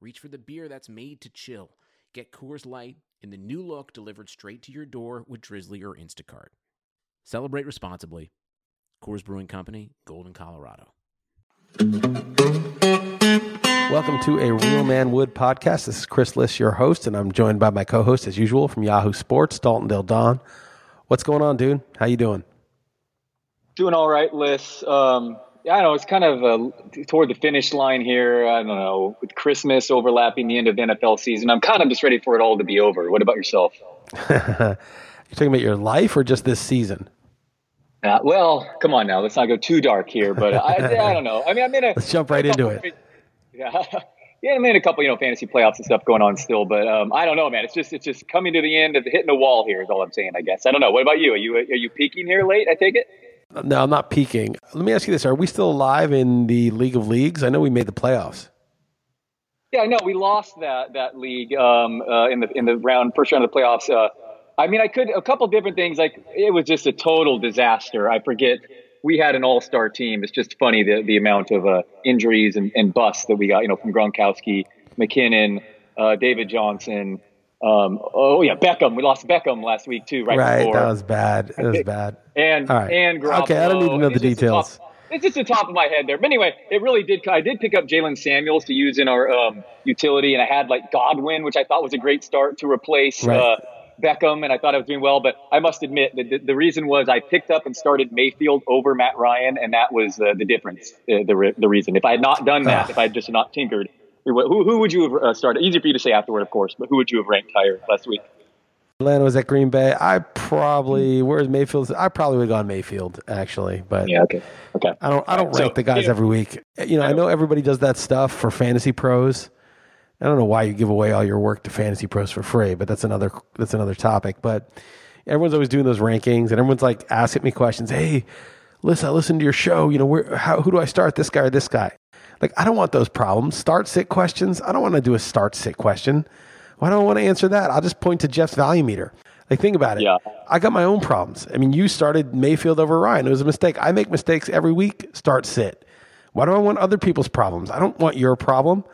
reach for the beer that's made to chill. Get Coors Light in the new look delivered straight to your door with Drizzly or Instacart. Celebrate responsibly. Coors Brewing Company, Golden, Colorado. Welcome to a Real Man Wood podcast. This is Chris Liss, your host, and I'm joined by my co-host, as usual, from Yahoo Sports, Dalton Del Don. What's going on, dude? How you doing? Doing all right, Liss. Um, yeah, I know it's kind of uh, toward the finish line here. I don't know, with Christmas overlapping the end of the NFL season, I'm kind of just ready for it all to be over. What about yourself? You're talking about your life or just this season? Uh, well, come on now. Let's not go too dark here, but I, I don't know. I mean, I'm in a. Let's jump right into it. Yeah. Yeah, I'm in a couple, you know, fantasy playoffs and stuff going on still, but um, I don't know, man. It's just, it's just coming to the end of hitting a wall here is all I'm saying. I guess I don't know. What about you? Are you, are you peaking here late? I take it. No, I'm not peaking. Let me ask you this: Are we still alive in the League of Leagues? I know we made the playoffs. Yeah, no, we lost that that league um, uh, in the in the round first round of the playoffs. Uh, I mean, I could a couple different things. Like it was just a total disaster. I forget we had an all star team. It's just funny the the amount of uh, injuries and, and busts that we got. You know, from Gronkowski, McKinnon, uh, David Johnson. Um, oh yeah, Beckham. We lost Beckham last week too. Right, right before. that was bad. It was bad. and right. and Garoppolo. okay, I don't need to know the details. top- it's just the top of my head there. But anyway, it really did. I did pick up Jaylen Samuels to use in our um, utility, and I had like Godwin, which I thought was a great start to replace Right. uh, Beckham, and I thought I was doing well. But I must admit that the, the reason was I picked up and started Mayfield over Matt Ryan, and that was uh, the difference. Uh, the re- the reason. If I had not done that, Ah. if I had just not tinkered, who who would you have uh, started? Easy for you to say afterward, of course, but who would you have ranked higher last week? Atlanta was at Green Bay. I probably where's Mayfield? I probably would have gone Mayfield actually, but Yeah. Okay. Okay. I don't. I don't So, rank the guys yeah. every week. You know, I know everybody does that stuff for fantasy pros. I don't know why you give away all your work to fantasy pros for free, but that's another that's another topic. But everyone's always doing those rankings, and everyone's like asking me questions. Hey, listen, I listened to your show. You know, where how who do I start? This guy or this guy? Like, I don't want those problems. Start sit questions. I don't want to do a start sit question. Why don't I want to answer that? I'll just point to Jeff's value meter. Like, think about it. Yeah. I got my own problems. I mean, you started Mayfield over Ryan. It was a mistake. I make mistakes every week. Start sit. Why do I want other people's problems? I don't want your problem.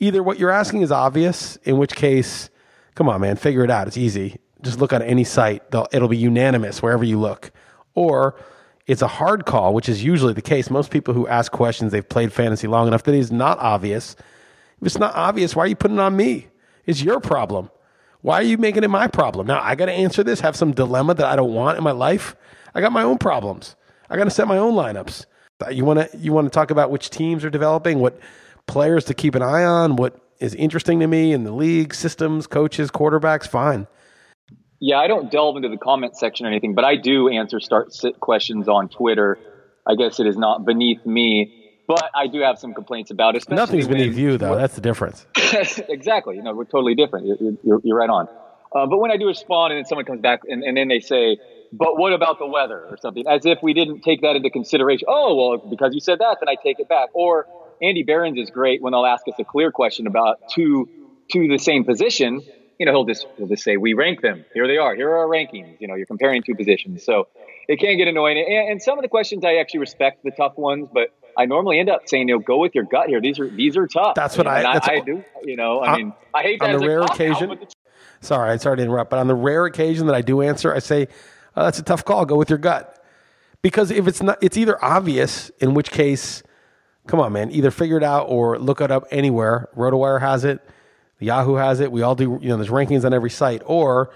Either what you're asking is obvious, in which case, come on, man, figure it out. It's easy. Just look on any site. They'll, it'll be unanimous wherever you look. Or it's a hard call, which is usually the case. Most people who ask questions, they've played fantasy long enough that it's not obvious. If it's not obvious, why are you putting it on me? It's your problem. Why are you making it my problem? Now I got to answer this, have some dilemma that I don't want in my life. I got my own problems. I got to set my own lineups. You want to you want to talk about which teams are developing, what players to keep an eye on, what is interesting to me in the league, systems, coaches, quarterbacks, fine. Yeah, I don't delve into the comment section or anything, but I do answer start sit questions on Twitter. I guess it is not beneath me, but I do have some complaints about it. Nothing's beneath you though. That's the difference. exactly. You know, we're totally different. You're, you're, you're right on. Uh, but when I do respond and then someone comes back and, and then they say, but what about the weather or something, as if we didn't take that into consideration. Oh, well, because you said that, then I take it back. Or Andy Behrens is great when they'll ask us a clear question about two to the same position. You know, he'll just he'll just say, we rank them. Here they are. Here are our rankings. You know, you're comparing two positions. So it can get annoying. And, and some of the questions I actually respect the tough ones, but I normally end up saying, you know, go with your gut here. These are these are tough. That's what I- that's I, what- do. You know, I mean, I hate on the rare cop-out, occasion- the Sorry, I sorry to interrupt, but on the rare occasion that I do answer, I say, oh, "That's a tough call. Go with your gut." Because if it's not, it's either obvious, in which case, come on, man, either figure it out or look it up anywhere. RotoWire has it, Yahoo has it. We all do. You know, there's rankings on every site. Or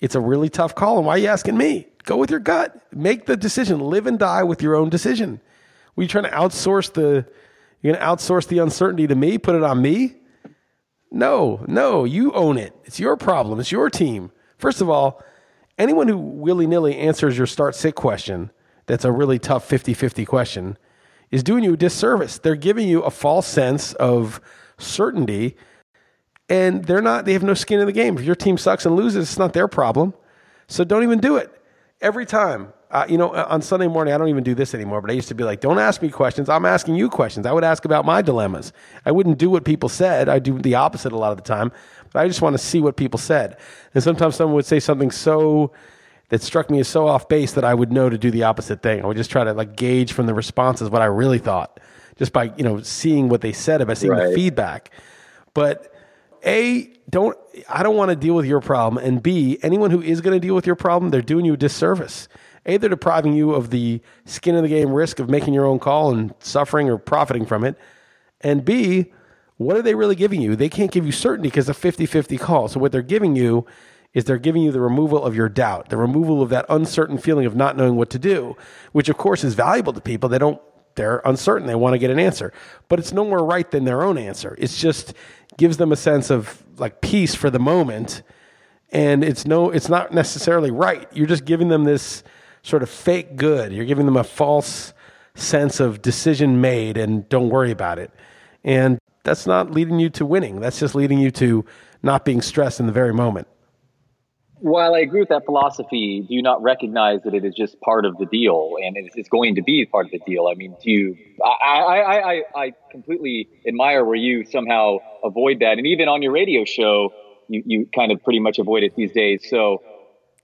it's a really tough call, and why are you asking me? Go with your gut. Make the decision. Live and die with your own decision. Were you trying to outsource the? You're to outsource the uncertainty to me? Put it on me? No, no, you own it. It's your problem. It's your team. First of all, anyone who willy nilly answers your start sit question, that's a really tough 50 50 question, is doing you a disservice. They're giving you a false sense of certainty. And they're not. They have no skin in the game. If your team sucks and loses, it's not their problem. So don't even do it. Every time, uh, you know, uh, on Sunday morning, I don't even do this anymore. But I used to be like, "Don't ask me questions. I'm asking you questions." I would ask about my dilemmas. I wouldn't do what people said. I do the opposite a lot of the time. But I just want to see what people said. And sometimes someone would say something so that struck me as so off base that I would know to do the opposite thing. I would just try to like gauge from the responses what I really thought, just by you know seeing what they said about seeing Right. the feedback. But a don't I don't want to deal with your problem, and B anyone who is going to deal with your problem, they're doing you a disservice. A they're depriving you of the skin in the game risk of making your own call and suffering or profiting from it, and B what are they really giving you? They can't give you certainty because it's a 50-50 call. So what they're giving you is they're giving you the removal of your doubt, the removal of that uncertain feeling of not knowing what to do, which of course is valuable to people. They don't they're uncertain. They want to get an answer, but it's no more right than their own answer. It's just gives them a sense of like peace for the moment, and it's no, it's not necessarily right. You're just giving them this sort of fake good. You're giving them a false sense of decision made, and don't worry about it. And that's not leading you to winning. That's just leading you to not being stressed in the very moment. While I agree with that philosophy, do you not recognize that it is just part of the deal and it's it's going to be part of the deal? I mean, do you, I, I, I, I, I completely admire where you somehow avoid that. And even on your radio show, you, you kind of pretty much avoid it these days. So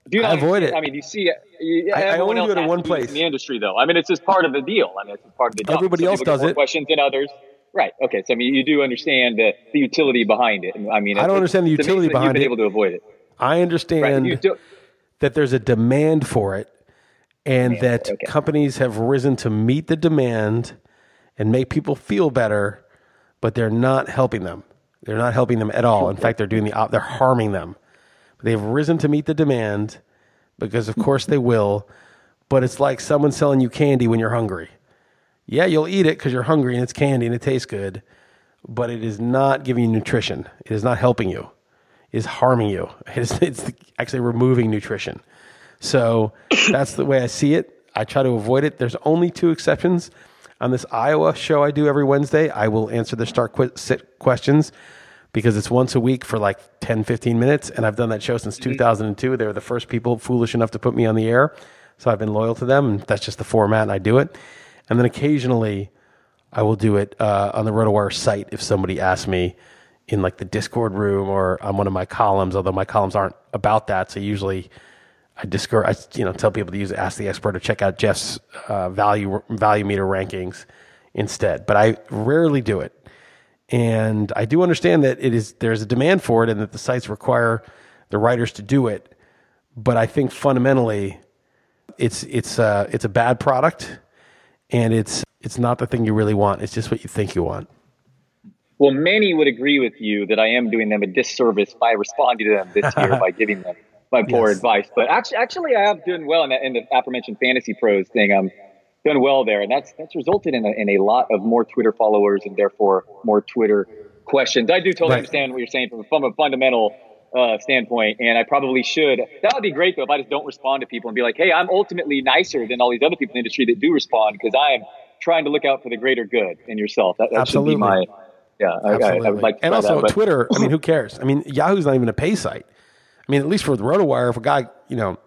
do you I not avoid it. I mean, you see, uh, you, I- I only do it in one to do this place. in the industry though. I mean, it's just part of the deal. I mean, it's just part of the job. Everybody Some else does it. Questions than others. Right. Okay. So I mean, you do understand the, the utility behind it. I mean, I don't understand the utility behind You've been it. able to avoid it. I understand Right. Do, that there's a demand for it and Demand that okay. companies have risen to meet the demand and make people feel better, but they're not helping them. They're not helping them at all. In fact, they're doing the op- they're harming them. They've risen to meet the demand because of course they will, but it's like someone selling you candy when you're hungry. Yeah, you'll eat it because you're hungry and it's candy and it tastes good, but it is not giving you nutrition. It is not helping you. Is harming you. It is, it's actually removing nutrition. So that's the way I see it. I try to avoid it. There's only two exceptions. On this Iowa show I do every Wednesday, I will answer the start quit sit questions because it's once a week for like 10, 15 minutes. And I've done that show since 2002. They were the first people foolish enough to put me on the air. So I've been loyal to them. And that's just the format, and I do it. And then occasionally I will do it uh, on the RotoWire site if somebody asks me in like the Discord room or on one of my columns, although my columns aren't about that. So usually I discourage, I, you know, tell people to use Ask the Expert or check out Jeff's uh, value value meter rankings instead. But I rarely do it, and I do understand that it is there's a demand for it, and that the sites require the writers to do it. But I think fundamentally, it's it's uh, it's a bad product, and it's it's not the thing you really want. It's just what you think you want. Well, many would agree with you that I am doing them a disservice by responding to them this year by giving them my poor Yes. advice. But actually, actually, I am doing well in, that, in the aforementioned fantasy pros thing. I'm doing well there, and that's that's resulted in a, in a lot of more Twitter followers and therefore more Twitter questions. I do totally Right. understand what you're saying from, from a fundamental uh, standpoint, and I probably should. That would be great though if I just don't respond to people and be like, "Hey, I'm ultimately nicer than all these other people in the industry that do respond because I am trying to look out for the greater good in yourself." That, that should Absolutely. be my yeah, I, I, Absolutely. I would like and also that, Twitter. I mean, who cares? I mean, Yahoo's not even a pay site. I mean, at least for the RotoWire, if a guy you know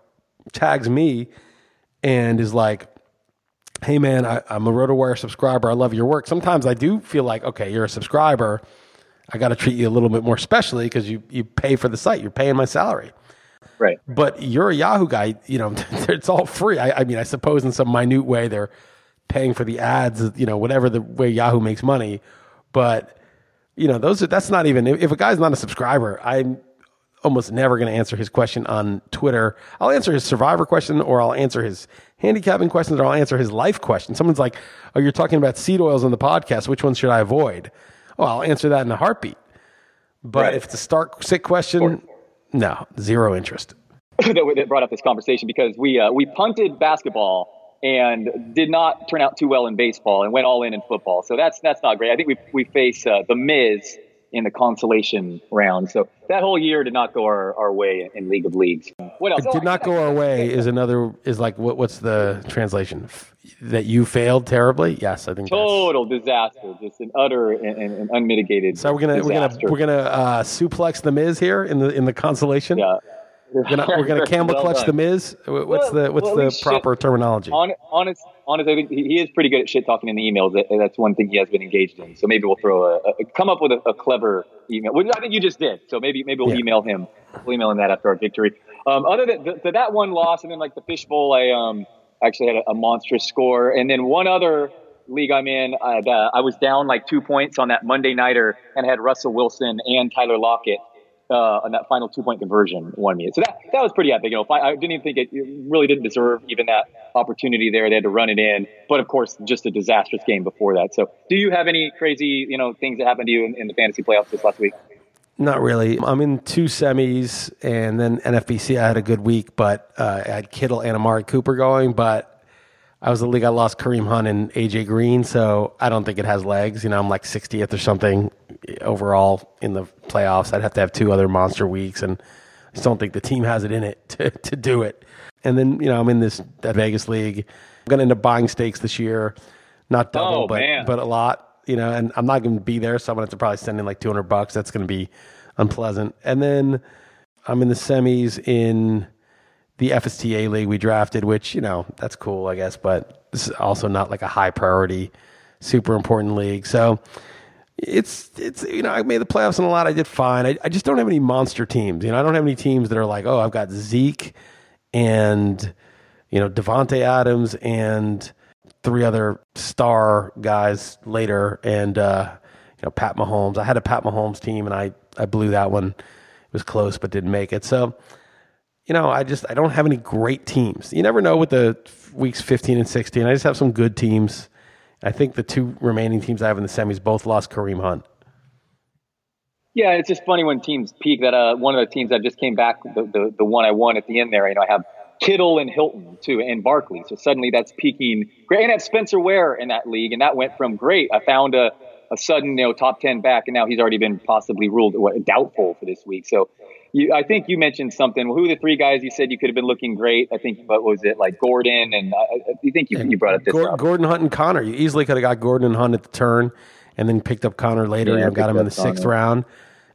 tags me and is like, "Hey, man, I, I'm a RotoWire subscriber. I love your work." Sometimes I do feel like, okay, you're a subscriber. I got to treat you a little bit more specially because you you pay for the site. You're paying my salary. right. But you're a Yahoo guy, you know, it's all free. I, I mean, I suppose in some minute way they're paying for the ads, you know, whatever the way Yahoo makes money. But, you know, those are, that's not even, if a guy's not a subscriber, I'm almost never going to answer his question on Twitter. I'll answer his survivor question or I'll answer his handicapping questions or I'll answer his life question. Someone's like, oh, you're talking about seed oils on the podcast. Which ones should I avoid? Oh, I'll answer that in a heartbeat. But Right. if it's a stark sick question, no, zero interest. that, that brought up this conversation because we uh, we punted basketball and did not turn out too well in baseball and went all in in football. So that's that's not great. I think we we face uh, the Miz in the consolation round. So that whole year did not go our, our way in League of Leagues. What else? It did not go our way is another is like what, what's the translation that you failed terribly? Yes, I think. Total disaster, just an utter and, and, unmitigated. So we're gonna we're gonna we're gonna uh, suplex the Miz here in the in the consolation. yeah. We're gonna, we're gonna camel Well clutch done. the Miz. What's Well, the what's well, the proper terminology? On, honest, honest, I think he is pretty good at shit talking in the emails. That's one thing he has been engaged in. So maybe we'll throw a, a come up with a, a clever email. Which I think you just did. So maybe maybe we'll Yeah. email him. We'll email him that after our victory. Um, other than th- th- that one loss, and then like the fishbowl, I um actually had a, a monstrous score, and then one other league I'm in, I, uh, I was down like two points on that Monday nighter, and I had Russell Wilson and Tyler Lockett uh, on that final two point conversion won me. So that that was pretty epic. You know, I, I didn't even think it, it really didn't deserve even that opportunity there. They had to run it in, but of course, just a disastrous game before that. So, do you have any crazy you know things that happened to you in, in the fantasy playoffs this last week? Not really. I'm in two semis, and then NFBC. I had a good week, but uh, I had Kittle and Amari Cooper going. But I was the league. I lost Kareem Hunt and AJ Green, so I don't think it has legs. You know, I'm like 60th or something overall in the playoffs. I'd have to have two other monster weeks, and I just don't think the team has it in it to, to do it. And then you know, I'm in this that Vegas league. I'm going to end up buying stakes this year, not double, Oh, but man. but a lot. You know, and I'm not going to be there, so I'm going to have to probably send in like 200 bucks. That's going to be unpleasant. And then I'm in the semis in the FSTA league we drafted, which you know that's cool, I guess, but this is also not like a high priority, super important league. So it's it's you know I made the playoffs in a lot. I did fine. I, I just don't have any monster teams. You know, I don't have any teams that are like, oh, I've got Zeke and you know Davante Adams and three other star guys later, and uh, you know Pat Mahomes. I had a Pat Mahomes team, and I I blew that one. It was close, but didn't make it. So you know, I just I don't have any great teams. You never know with the weeks 15 and 16. I just have some good teams. I think the two remaining teams I have in the semis both lost Kareem Hunt. Yeah, it's just funny when teams peak. That uh, one of the teams that just came back, the, the the one I won at the end there. You know, I have Kittle and Hilton too, and Barkley. So suddenly that's peaking. Great, and I Spencer Ware in that league, and that went from great. I found a a sudden you know top ten back, and now he's already been possibly ruled what, doubtful for this week. So. You, I think you mentioned something. Who are the three guys you said you could have been looking great? I think, what was it like Gordon? And uh, uh, I, I think you, you brought up this. Gor- up. Gordon Hunt and Conner. You easily could have got Gordon and Hunt at the turn, and then picked up Conner later Yeah, and got him in the sixth Conner. round,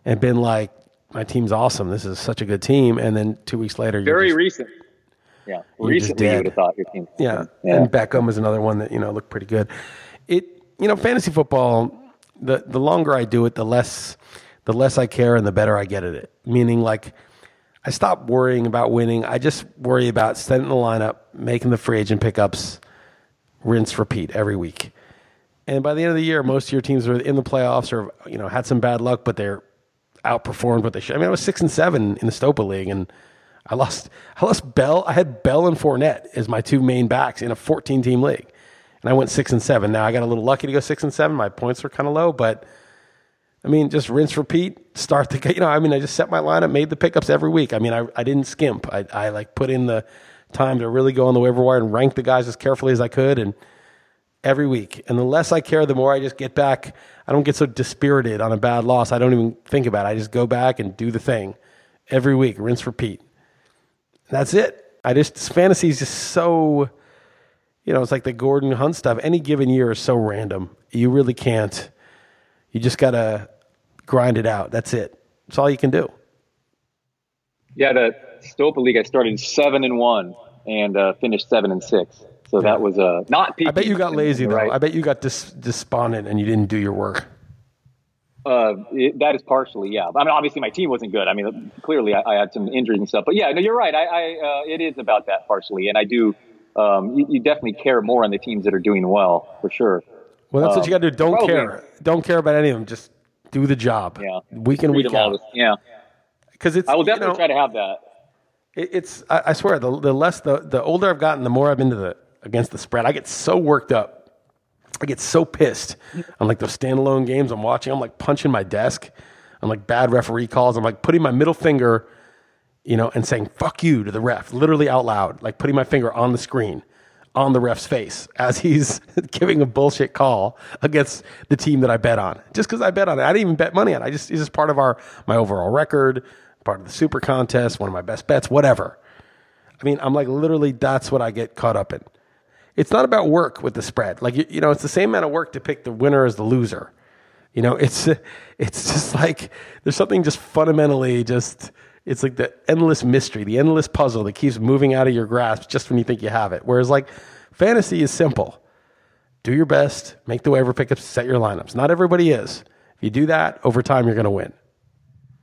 and been like, "My team's awesome. This is such a good team." And then two weeks later, you're Very just- recent. Yeah, recently you would have thought your team. Yeah. Yeah. And Beckham was another one that, you know, looked pretty good. It you know, fantasy football, the the longer I do it, the less the less I care and the better I get at it. Meaning like I stop worrying about winning. I just worry about setting the lineup, making the free agent pickups, rinse, repeat every week. And by the end of the year, most of your teams are in the playoffs or you know had some bad luck, but they're outperformed what they should. I mean, I was six and seven in the Stopa League, and I lost. I lost Bell. I had Bell and Fournette as my two main backs in a 14 team league, and I went six and seven. Now I got a little lucky to go six and seven. My points were kind of low, but I mean, just rinse, repeat, start the. You know, I mean, I just set my lineup, made the pickups every week. I mean, I, I didn't skimp. I, I like put in the time to really go on the waiver wire and rank the guys as carefully as I could, and every week. And the less I care, the more I just get back. I don't get so dispirited on a bad loss. I don't even think about it. I just go back and do the thing every week, rinse, repeat. That's it. I just fantasy is just so, you know, it's like the Gordon Hunt stuff. Any given year is so random. You really can't. You just gotta grind it out. That's it. That's all you can do. Yeah, the Stopa League I started seven and one and uh, finished seven and six. So that was uh, not peaking. I bet you got lazy though. Right. I bet you got dis- despondent and you didn't do your work. Uh, it, that is partially, yeah. I mean, obviously my team wasn't good. I mean, clearly I, I had some injuries and stuff. But yeah, no, you're right. I, I uh, it is about that partially, and I do. Um, you, you definitely care more on the teams that are doing well, for sure. Well, that's what you um, got to do. Don't probably- care. Don't care about any of them. Just do the job. Yeah, Week in, week out. Yeah, Because it's I will you definitely know, try to have that. It, it's I, I swear the the less the the older I've gotten, the more I've into the against the spread. I get so worked up. I get so pissed I'm like those standalone games I'm watching. I'm like punching my desk. I'm like bad referee calls. I'm like putting my middle finger, you know, and saying "fuck you" to the ref, literally out loud, like putting my finger on the screen on the ref's face as he's giving a bullshit call against the team that I bet on. Just because I bet on it, I didn't even bet money on it. I just it's just part of our my overall record, part of the super contest, one of my best bets, whatever. I mean, I'm like literally that's what I get caught up in. It's not about work with the spread. Like you, you know, it's the same amount of work to pick the winner as the loser. You know, it's it's just like there's something just fundamentally just it's like the endless mystery, the endless puzzle that keeps moving out of your grasp just when you think you have it. Whereas like fantasy is simple. Do your best, make the waiver pickups, set your lineups. Not everybody is. If you do that, over time you're going to win.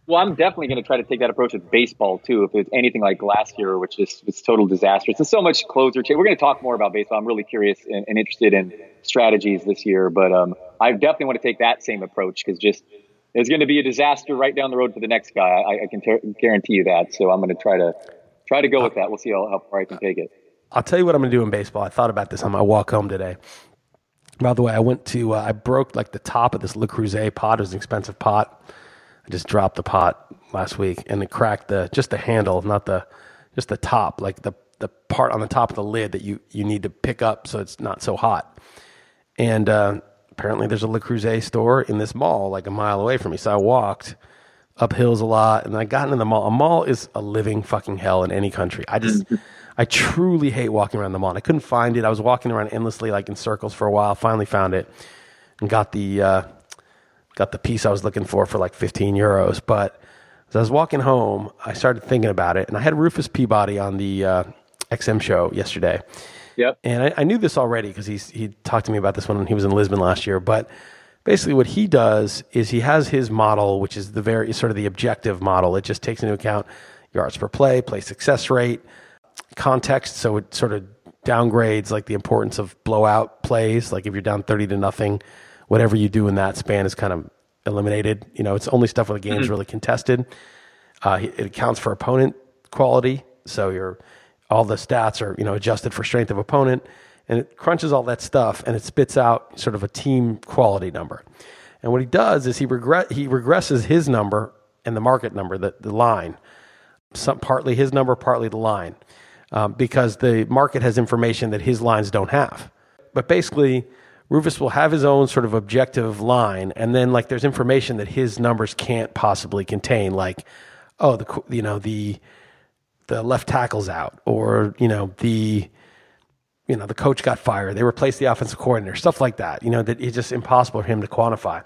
Well, I'm definitely going to try to take that approach with baseball too. If it's anything like last year, which is it's total disaster. It's so much closer. We're going to talk more about baseball. I'm really curious and, and interested in strategies this year, but um, I definitely want to take that same approach because just it's going to be a disaster right down the road for the next guy. I, I can guarantee you that. So I'm going to try to try to go with that. We'll see how, how far I can take it. I'll tell you what I'm going to do in baseball. I thought about this on my walk home today. By the way, I went to uh, I broke like the top of this Le Creuset pot. It was an expensive pot. I just dropped the pot last week and it cracked the just the handle, not the just the top, like the the part on the top of the lid that you you need to pick up so it's not so hot. And uh, apparently, there's a Le Creuset store in this mall, like a mile away from me. So I walked up hills a lot, and I got into the mall. A mall is a living fucking hell in any country. I just I truly hate walking around the mall. I couldn't find it. I was walking around endlessly, like in circles for a while. Finally found it and got the uh, got the piece I was looking for for like 15 euros. But as I was walking home, I started thinking about it, and I had Rufus Peabody on the uh, XM show yesterday. Yep. And I, I knew this already because he's he talked to me about this one when he was in Lisbon last year. But basically, what he does is he has his model, which is the very sort of the objective model. It just takes into account yards per play, play success rate, context. So it sort of downgrades like the importance of blowout plays. Like if you're down thirty to nothing whatever you do in that span is kind of eliminated. You know, it's only stuff where the game's mm-hmm. really contested. Uh, it accounts for opponent quality, so your all the stats are you know adjusted for strength of opponent, and it crunches all that stuff and it spits out sort of a team quality number. And what he does is he regret he regresses his number and the market number, the, the line, some partly his number, partly the line, um, because the market has information that his lines don't have. But basically, Rufus will have his own sort of objective line, and then like there's information that his numbers can't possibly contain, like oh the you know the the left tackle's out, or you know the you know the coach got fired, they replaced the offensive coordinator, stuff like that. You know that it's just impossible for him to quantify,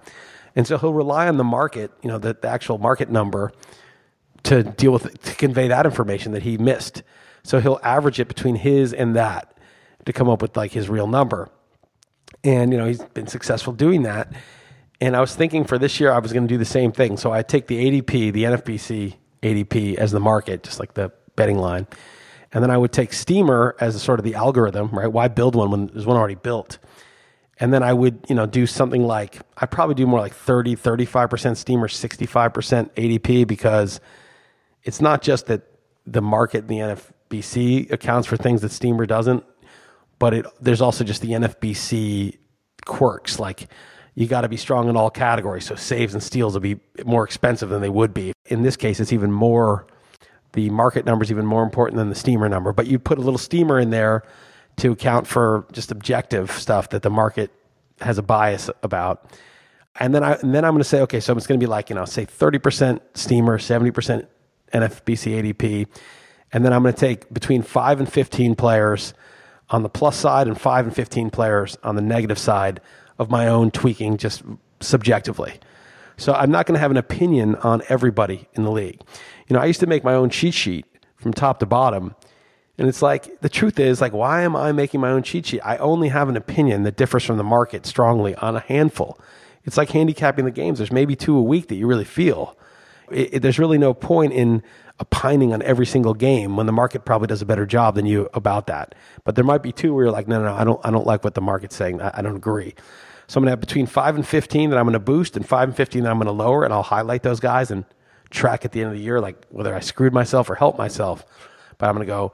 and so he'll rely on the market, you know the, the actual market number to deal with to convey that information that he missed. So he'll average it between his and that to come up with like his real number. And, you know, he's been successful doing that. And I was thinking for this year, I was going to do the same thing. So I take the ADP, the NFBC ADP as the market, just like the betting line. And then I would take Steamer as a sort of the algorithm, right? Why build one when there's one already built? And then I would, you know, do something like, I'd probably do more like 30, 35% Steamer, 65% ADP because it's not just that the market in the NFBC accounts for things that Steamer doesn't but it, there's also just the NFBC quirks. Like you got to be strong in all categories. So saves and steals will be more expensive than they would be. In this case, it's even more, the market number is even more important than the steamer number. But you put a little steamer in there to account for just objective stuff that the market has a bias about. And then I and then I'm going to say, okay, so it's going to be like you know, say 30% steamer, 70% NFBC ADP, and then I'm going to take between five and 15 players on the plus side and five and 15 players on the negative side of my own tweaking just subjectively. So I'm not going to have an opinion on everybody in the league. You know, I used to make my own cheat sheet from top to bottom. And it's like, the truth is, like, why am I making my own cheat sheet? I only have an opinion that differs from the market strongly on a handful. It's like handicapping the games. There's maybe two a week that you really feel. It, it, there's really no point in opining on every single game when the market probably does a better job than you about that. But there might be two where you're like, no, no, no I don't, I don't like what the market's saying. I, I don't agree. So I'm going to have between five and 15 that I'm going to boost and five and 15 that I'm going to lower. And I'll highlight those guys and track at the end of the year, like whether I screwed myself or helped myself. But I'm going to go,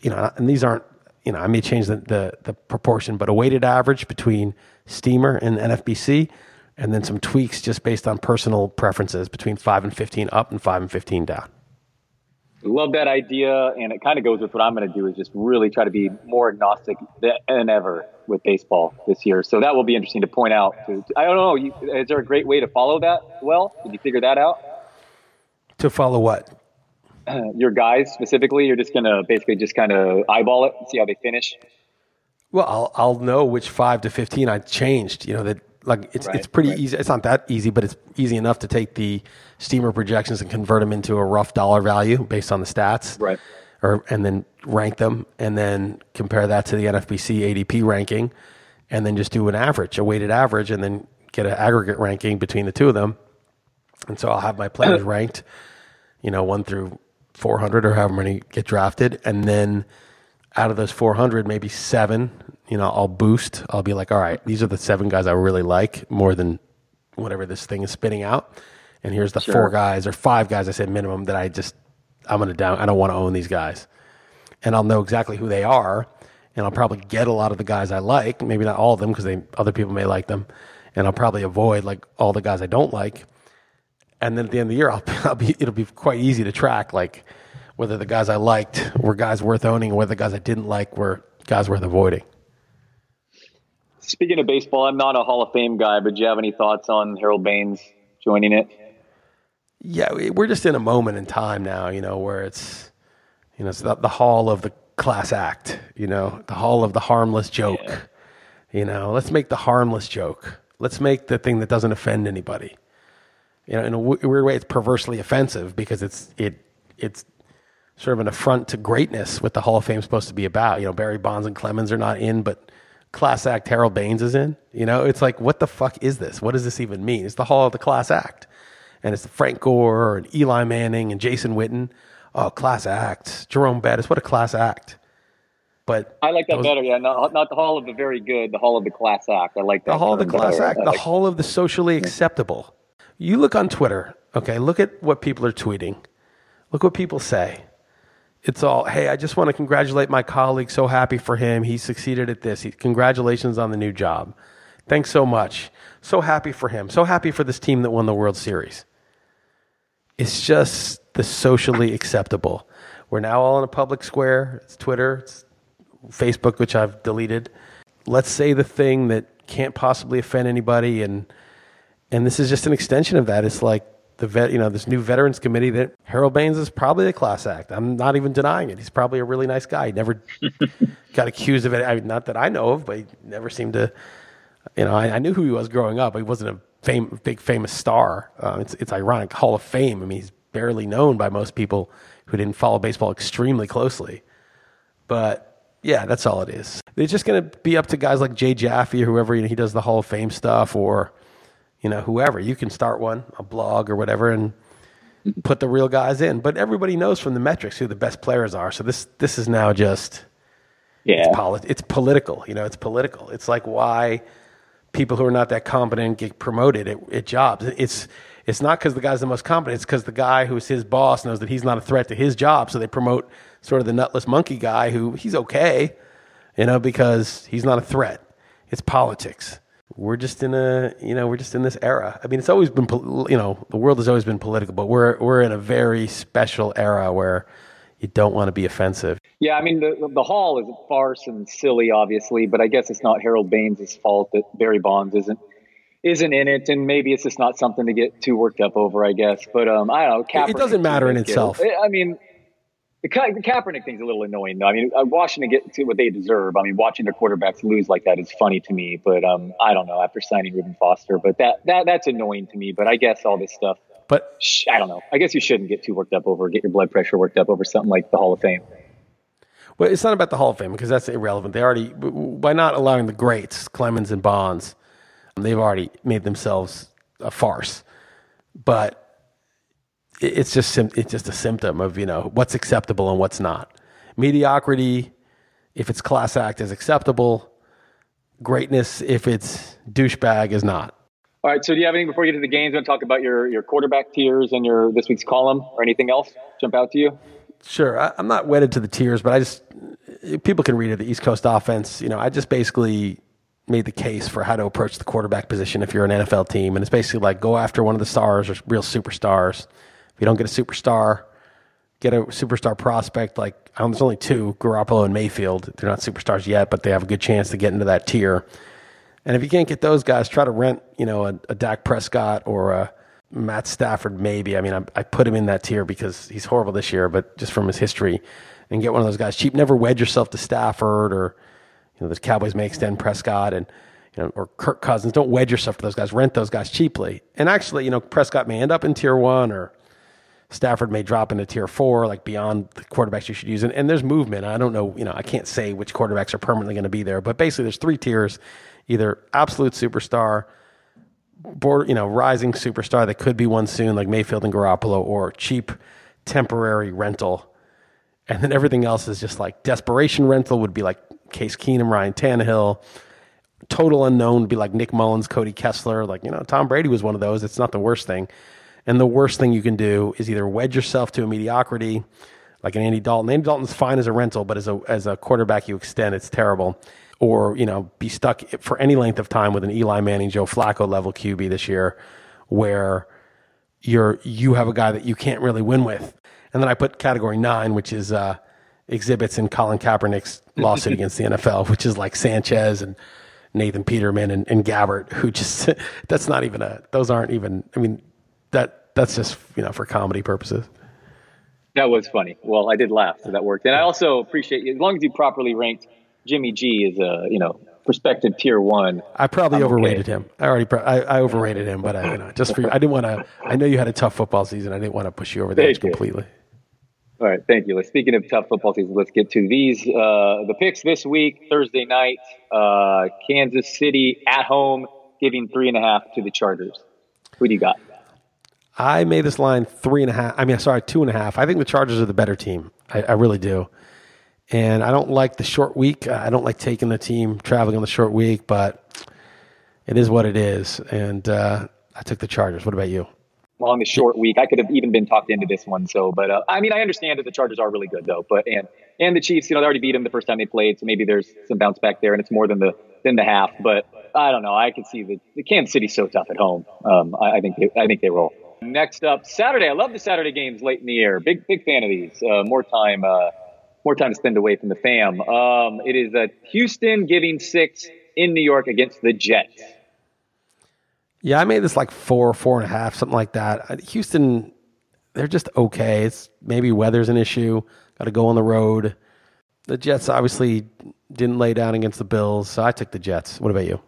you know, and these aren't, you know, I may change the, the, the proportion, but a weighted average between Steamer and NFBC, and then some tweaks just based on personal preferences between 5 and 15 up and 5 and 15 down. Love that idea, and it kind of goes with what I'm going to do is just really try to be more agnostic than ever with baseball this year. So that will be interesting to point out. To, I don't know. You, is there a great way to follow that? Well, did you figure that out? To follow what? Uh, your guys specifically, you're just going to basically just kind of eyeball it and see how they finish. Well, I'll I'll know which five to fifteen I changed. You know that like it's right, it's pretty right. easy. It's not that easy, but it's easy enough to take the steamer projections and convert them into a rough dollar value based on the stats. Right. Or and then rank them and then compare that to the NFBC ADP ranking and then just do an average, a weighted average and then get an aggregate ranking between the two of them. And so I'll have my players ranked, you know, 1 through 400 or however many get drafted and then out of those 400 maybe 7 you know, I'll boost. I'll be like, all right, these are the seven guys I really like more than whatever this thing is spitting out. And here's the sure. four guys or five guys I said minimum that I just I'm gonna down. I don't want to own these guys, and I'll know exactly who they are, and I'll probably get a lot of the guys I like. Maybe not all of them because they other people may like them, and I'll probably avoid like all the guys I don't like. And then at the end of the year, I'll, I'll be it'll be quite easy to track like whether the guys I liked were guys worth owning, or whether the guys I didn't like were guys worth avoiding. Speaking of baseball, I'm not a Hall of Fame guy, but do you have any thoughts on Harold Baines joining it? Yeah, we're just in a moment in time now, you know, where it's, you know, it's the, the hall of the class act, you know, the hall of the harmless joke. Yeah. You know, let's make the harmless joke. Let's make the thing that doesn't offend anybody. You know, in a w- weird way, it's perversely offensive because it's it it's sort of an affront to greatness. What the Hall of Fame is supposed to be about. You know, Barry Bonds and Clemens are not in, but class act Harold Baines is in. You know, it's like, what the fuck is this? What does this even mean? It's the Hall of the Class Act. And it's Frank Gore and Eli Manning and Jason Witten. Oh, class act. Jerome Bettis. What a class act. But I like that those, better. Yeah, not, not the Hall of the Very Good, the Hall of the Class Act. I like that. The Hall of the Class better. Act, the like Hall of the Socially Acceptable. You look on Twitter, okay, look at what people are tweeting. Look what people say it's all, hey, I just want to congratulate my colleague. So happy for him. He succeeded at this. He, congratulations on the new job. Thanks so much. So happy for him. So happy for this team that won the World Series. It's just the socially acceptable. We're now all in a public square. It's Twitter, it's Facebook, which I've deleted. Let's say the thing that can't possibly offend anybody, and and this is just an extension of that. It's like the vet, you know, this new veterans committee that Harold Baines is probably a class act. I'm not even denying it. He's probably a really nice guy. He never got accused of it. I, mean, not that I know of, but he never seemed to. You know, I, I knew who he was growing up. He wasn't a fame, big famous star. Uh, it's it's ironic. Hall of Fame. I mean, he's barely known by most people who didn't follow baseball extremely closely. But yeah, that's all it is. It's just going to be up to guys like Jay Jaffe or whoever you know, he does the Hall of Fame stuff or you know, whoever. You can start one, a blog or whatever, and put the real guys in. But everybody knows from the metrics who the best players are. So this this is now just yeah, it's, polit- it's political. You know, it's political. It's like why people who are not that competent get promoted at, at jobs. It's it's not because the guy's the most competent. It's because the guy who's his boss knows that he's not a threat to his job. So they promote sort of the nutless monkey guy who he's okay, you know, because he's not a threat. It's politics we're just in a you know we're just in this era. I mean, it's always been you know the world has always been political, but we're we're in a very special era where you don't want to be offensive. Yeah, I mean the the hall is a farce and silly, obviously, but I guess it's not Harold Baines' fault that Barry Bonds isn't isn't in it, and maybe it's just not something to get too worked up over. I guess, but um, I don't know. Kaepernick it doesn't matter in itself. I mean, the, Ka- the Kaepernick thing's a little annoying, though. I mean, uh, Washington get to what they deserve. I mean, watching their quarterbacks lose like that is funny to me. But um, I don't know after signing Reuben Foster, but that that that's annoying to me. But I guess all this stuff. But sh- I don't know. I guess you shouldn't get too worked up over, get your blood pressure worked up over something like the Hall of Fame. Well, it's not about the Hall of Fame because that's irrelevant. They already by not allowing the greats, Clemens and Bonds, they've already made themselves a farce. But it's just it's just a symptom of you know what's acceptable and what's not. Mediocrity, if it's class act, is acceptable. Greatness, if it's douchebag, is not. All right. So, do you have anything before you get to the games? You want to talk about your your quarterback tiers and your this week's column, or anything else jump out to you? Sure. I, I'm not wedded to the tiers, but I just people can read it. The East Coast offense. You know, I just basically made the case for how to approach the quarterback position if you're an NFL team, and it's basically like go after one of the stars or real superstars if you don't get a superstar, get a superstar prospect like there's only two, Garoppolo and Mayfield. They're not superstars yet, but they have a good chance to get into that tier. And if you can't get those guys, try to rent, you know, a, a Dak Prescott or a Matt Stafford, maybe. I mean, I, I put him in that tier because he's horrible this year, but just from his history, and get one of those guys cheap. Never wedge yourself to Stafford or, you know, the Cowboys may extend Prescott and, you know, or Kirk Cousins. Don't wedge yourself to those guys. Rent those guys cheaply. And actually, you know, Prescott may end up in tier one or Stafford may drop into tier four, like beyond the quarterbacks you should use. And, and there's movement. I don't know, you know, I can't say which quarterbacks are permanently going to be there, but basically there's three tiers either absolute superstar, border, you know, rising superstar that could be one soon, like Mayfield and Garoppolo, or cheap temporary rental. And then everything else is just like desperation rental would be like Case Keenum, Ryan Tannehill. Total unknown would be like Nick Mullens, Cody Kessler. Like, you know, Tom Brady was one of those. It's not the worst thing. And the worst thing you can do is either wedge yourself to a mediocrity, like an Andy Dalton. Andy Dalton's fine as a rental, but as a as a quarterback you extend, it's terrible. Or you know, be stuck for any length of time with an Eli Manning, Joe Flacco level QB this year, where you're you have a guy that you can't really win with. And then I put category nine, which is uh, exhibits in Colin Kaepernick's lawsuit against the NFL, which is like Sanchez and Nathan Peterman and, and Gabbert, who just that's not even a those aren't even. I mean, that that's just you know for comedy purposes. That was funny. Well, I did laugh, so that worked. And I also appreciate you as long as you properly ranked Jimmy G as a you know prospective tier one. I probably I'm overrated okay. him. I already I, I, overrated him, but I you know just for you, I didn't want to. I know you had a tough football season. I didn't want to push you over the edge completely. All right, thank you. Speaking of tough football season, let's get to these. Uh, the picks this week, Thursday night, uh, Kansas City at home, giving three and a half to the Chargers. Who do you got? I made this line three and a half. I mean, sorry, two and a half. I think the Chargers are the better team. I, I really do. And I don't like the short week. I don't like taking the team traveling on the short week, but it is what it is. And uh, I took the Chargers. What about you? Well, on the short week, I could have even been talked into this one. So, but uh, I mean, I understand that the Chargers are really good, though. But and and the Chiefs, you know, they already beat them the first time they played, so maybe there's some bounce back there, and it's more than the than the half. But I don't know. I can see the, the Kansas City's so tough at home. Um, I, I think they, I think they roll. Next up, Saturday. I love the Saturday games late in the year. Big big fan of these. Uh, more time uh, more time to spend away from the fam. Um, it is uh, Houston giving six in New York against the Jets. Yeah, I made this like four, four and a half, something like that. Uh, Houston, they're just okay. It's maybe weather's an issue. Got to go on the road. The Jets obviously didn't lay down against the Bills, so I took the Jets. What about you?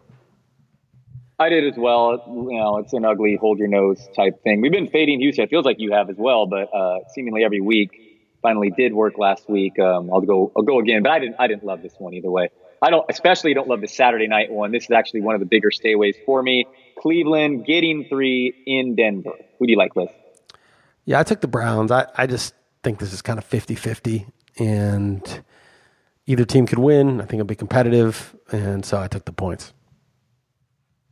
I did as well. You know, it's an ugly hold your nose type thing. We've been fading Houston. It feels like you have as well, but uh, seemingly every week. Finally, did work last week. Um, I'll go. I'll go again, but I didn't. I didn't love this one either way. I don't, especially don't love the Saturday night one. This is actually one of the bigger stayaways for me. Cleveland getting three in Denver. Who do you like, Liss? Yeah, I took the Browns. I, I just think this is kind of 50 50, and either team could win. I think it'll be competitive, and so I took the points.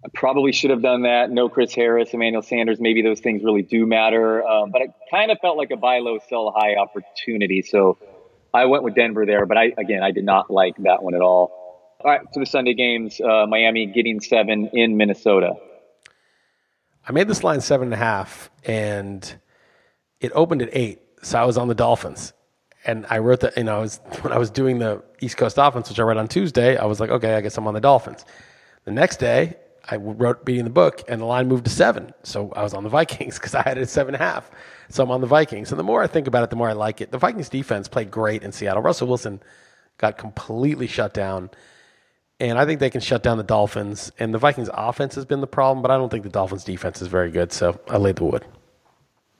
I probably should have done that. No Chris Harris, Emmanuel Sanders. Maybe those things really do matter. Um, but it kind of felt like a buy low, sell high opportunity. So I went with Denver there. But I, again, I did not like that one at all. All right. So the Sunday games, uh, Miami getting seven in Minnesota. I made this line seven and a half and it opened at eight. So I was on the Dolphins. And I wrote that, you know, I was, when I was doing the East Coast offense, which I read on Tuesday, I was like, okay, I guess I'm on the Dolphins. The next day, I wrote beating the book, and the line moved to seven. So I was on the Vikings because I had it at seven and a half. So I'm on the Vikings. And the more I think about it, the more I like it. The Vikings defense played great in Seattle. Russell Wilson got completely shut down. And I think they can shut down the Dolphins. And the Vikings offense has been the problem, but I don't think the Dolphins defense is very good. So I laid the wood.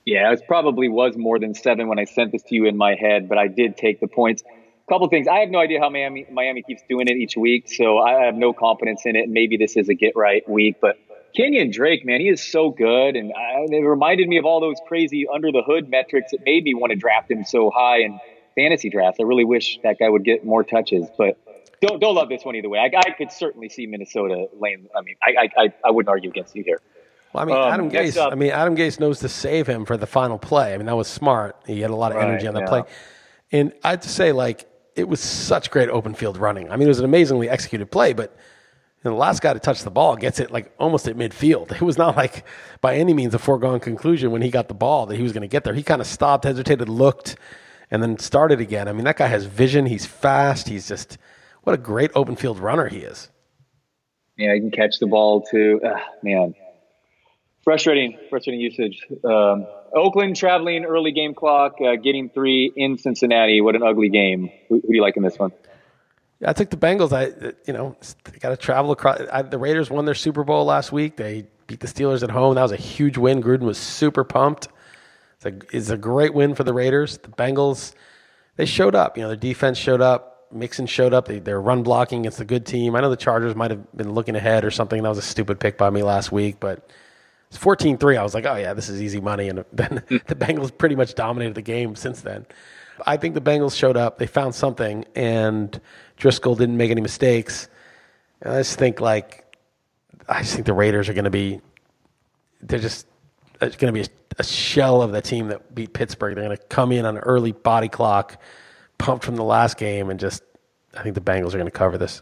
Yeah, it probably was more than seven when I sent this to you in my head, but I did take the points couple things. I have no idea how Miami Miami keeps doing it each week, so I have no confidence in it. Maybe this is a get right week, but Kenyan Drake, man, he is so good, and I, it reminded me of all those crazy under the hood metrics. that made me want to draft him so high in fantasy drafts. I really wish that guy would get more touches, but don't don't love this one either way. I, I could certainly see Minnesota lane. I mean, I I I wouldn't argue against you here. Well, I mean, um, Adam Gase. Up, I mean, Adam Gase knows to save him for the final play. I mean, that was smart. He had a lot of right, energy on the yeah. play, and I'd say like it was such great open field running. I mean, it was an amazingly executed play, but the last guy to touch the ball gets it like almost at midfield. It was not like by any means a foregone conclusion when he got the ball that he was going to get there. He kind of stopped, hesitated, looked, and then started again. I mean, that guy has vision. He's fast. He's just what a great open field runner he is. Yeah, he can catch the ball too. Ugh, man, frustrating, frustrating usage. Um, Oakland traveling early game clock, uh, getting three in Cincinnati. What an ugly game. Who, who do you like in this one? I took the Bengals. I, you know, got to travel across. I, the Raiders won their Super Bowl last week. They beat the Steelers at home. That was a huge win. Gruden was super pumped. It's a, it's a great win for the Raiders. The Bengals, they showed up. You know, their defense showed up. Mixon showed up. They, they're run blocking against a good team. I know the Chargers might have been looking ahead or something. That was a stupid pick by me last week, but it's 14 3. I was like, oh, yeah, this is easy money. And then hmm. the Bengals pretty much dominated the game since then. I think the Bengals showed up. They found something, and Driskel didn't make any mistakes. And I just think, like, I just think the Raiders are going to be, they're just, uh, it's going to be a, a shell of the team that beat Pittsburgh. They're going to come in on an early body clock pumped from the last game and just I think the Bengals are going to cover this.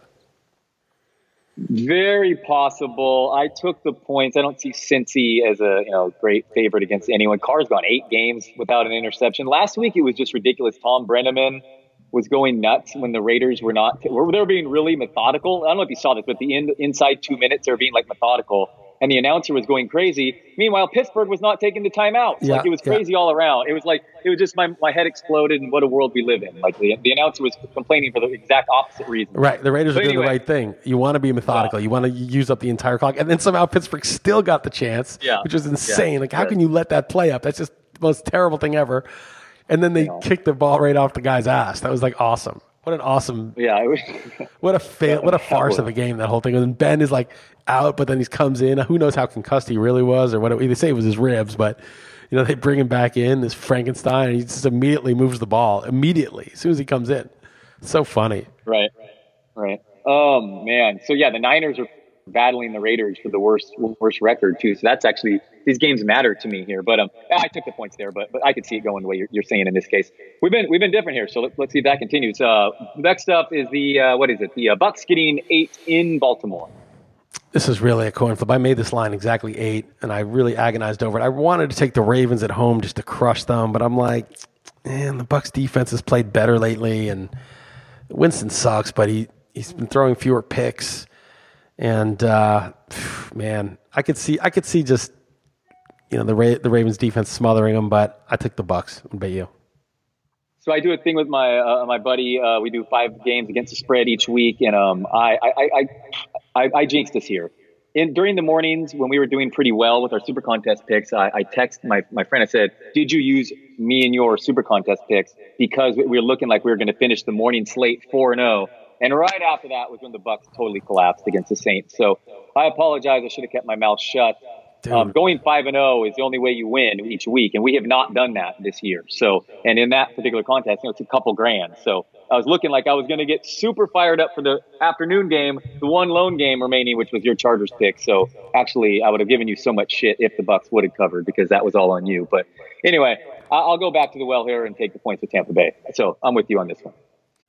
Very possible. I took the points. I don't see Cincy as a you know great favorite against anyone. Carr's gone eight games without an interception. Last week it was just ridiculous. Thom Brennaman was going nuts when the Raiders were not. They were being really methodical. I don't know if you saw this, but the in, inside two minutes they were being like methodical and the announcer was going crazy. Meanwhile, Pittsburgh was not taking the timeouts. Yeah, like it was crazy yeah. all around. It was like it was just my, my head exploded and what a world we live in. Like the, the announcer was complaining for the exact opposite reason. Right. The Raiders but are anyway, doing the right thing. You want to be methodical. Yeah. You want to use up the entire clock. And then somehow Pittsburgh still got the chance, yeah. which was insane. Like how can you let that play up? That's just the most terrible thing ever. And then they kicked the ball right off the guy's ass. That was like awesome. What an awesome! Yeah, was, what a fail! What a farce of a game that whole thing. And Ben is like out, but then he comes in. Who knows how concussed he really was, or what? It, they say it was his ribs, but you know they bring him back in. This Frankenstein, and he just immediately moves the ball immediately as soon as he comes in. so funny. Right, right. Oh man. So yeah, the Niners are battling the Raiders for the worst worst record too. So that's actually these games matter to me here. But um, I took the points there, but but I could see it going the way you're, you're saying in this case. We've been we've been different here, so let, us see if that continues. Uh, next up is the uh, what is it? The uh, Bucks getting eight in Baltimore. This is really a coin flip. I made this line exactly eight, and I really agonized over it. I wanted to take the Ravens at home just to crush them, but I'm like, man, the Bucks defense has played better lately, and Winston sucks, but he he's been throwing fewer picks, and uh, man, I could see I could see just you know the Ra- the Ravens defense smothering them, but I took the Bucks. What about you? So I do a thing with my uh, my buddy. Uh, we do five games against the spread each week, and um, I, I, I I, I jinxed this here. In, during the mornings when we were doing pretty well with our super contest picks, I, I my, my friend. I said, "Did you use me and your super contest picks because we were looking like we were going to finish the morning slate four and zero?" And right after that was when the Bucks totally collapsed against the Saints. So I apologize. I should have kept my mouth shut. Um, going five and zero oh is the only way you win each week, and we have not done that this year. So, and in that particular contest, you know, it's a couple grand. So I was looking like I was going to get super fired up for the afternoon game, the one lone game remaining, which was your Chargers pick. So actually, I would have given you so much shit if the Bucks would have covered because that was all on you. But anyway, I'll go back to the well here and take the points with Tampa Bay. So I'm with you on this one.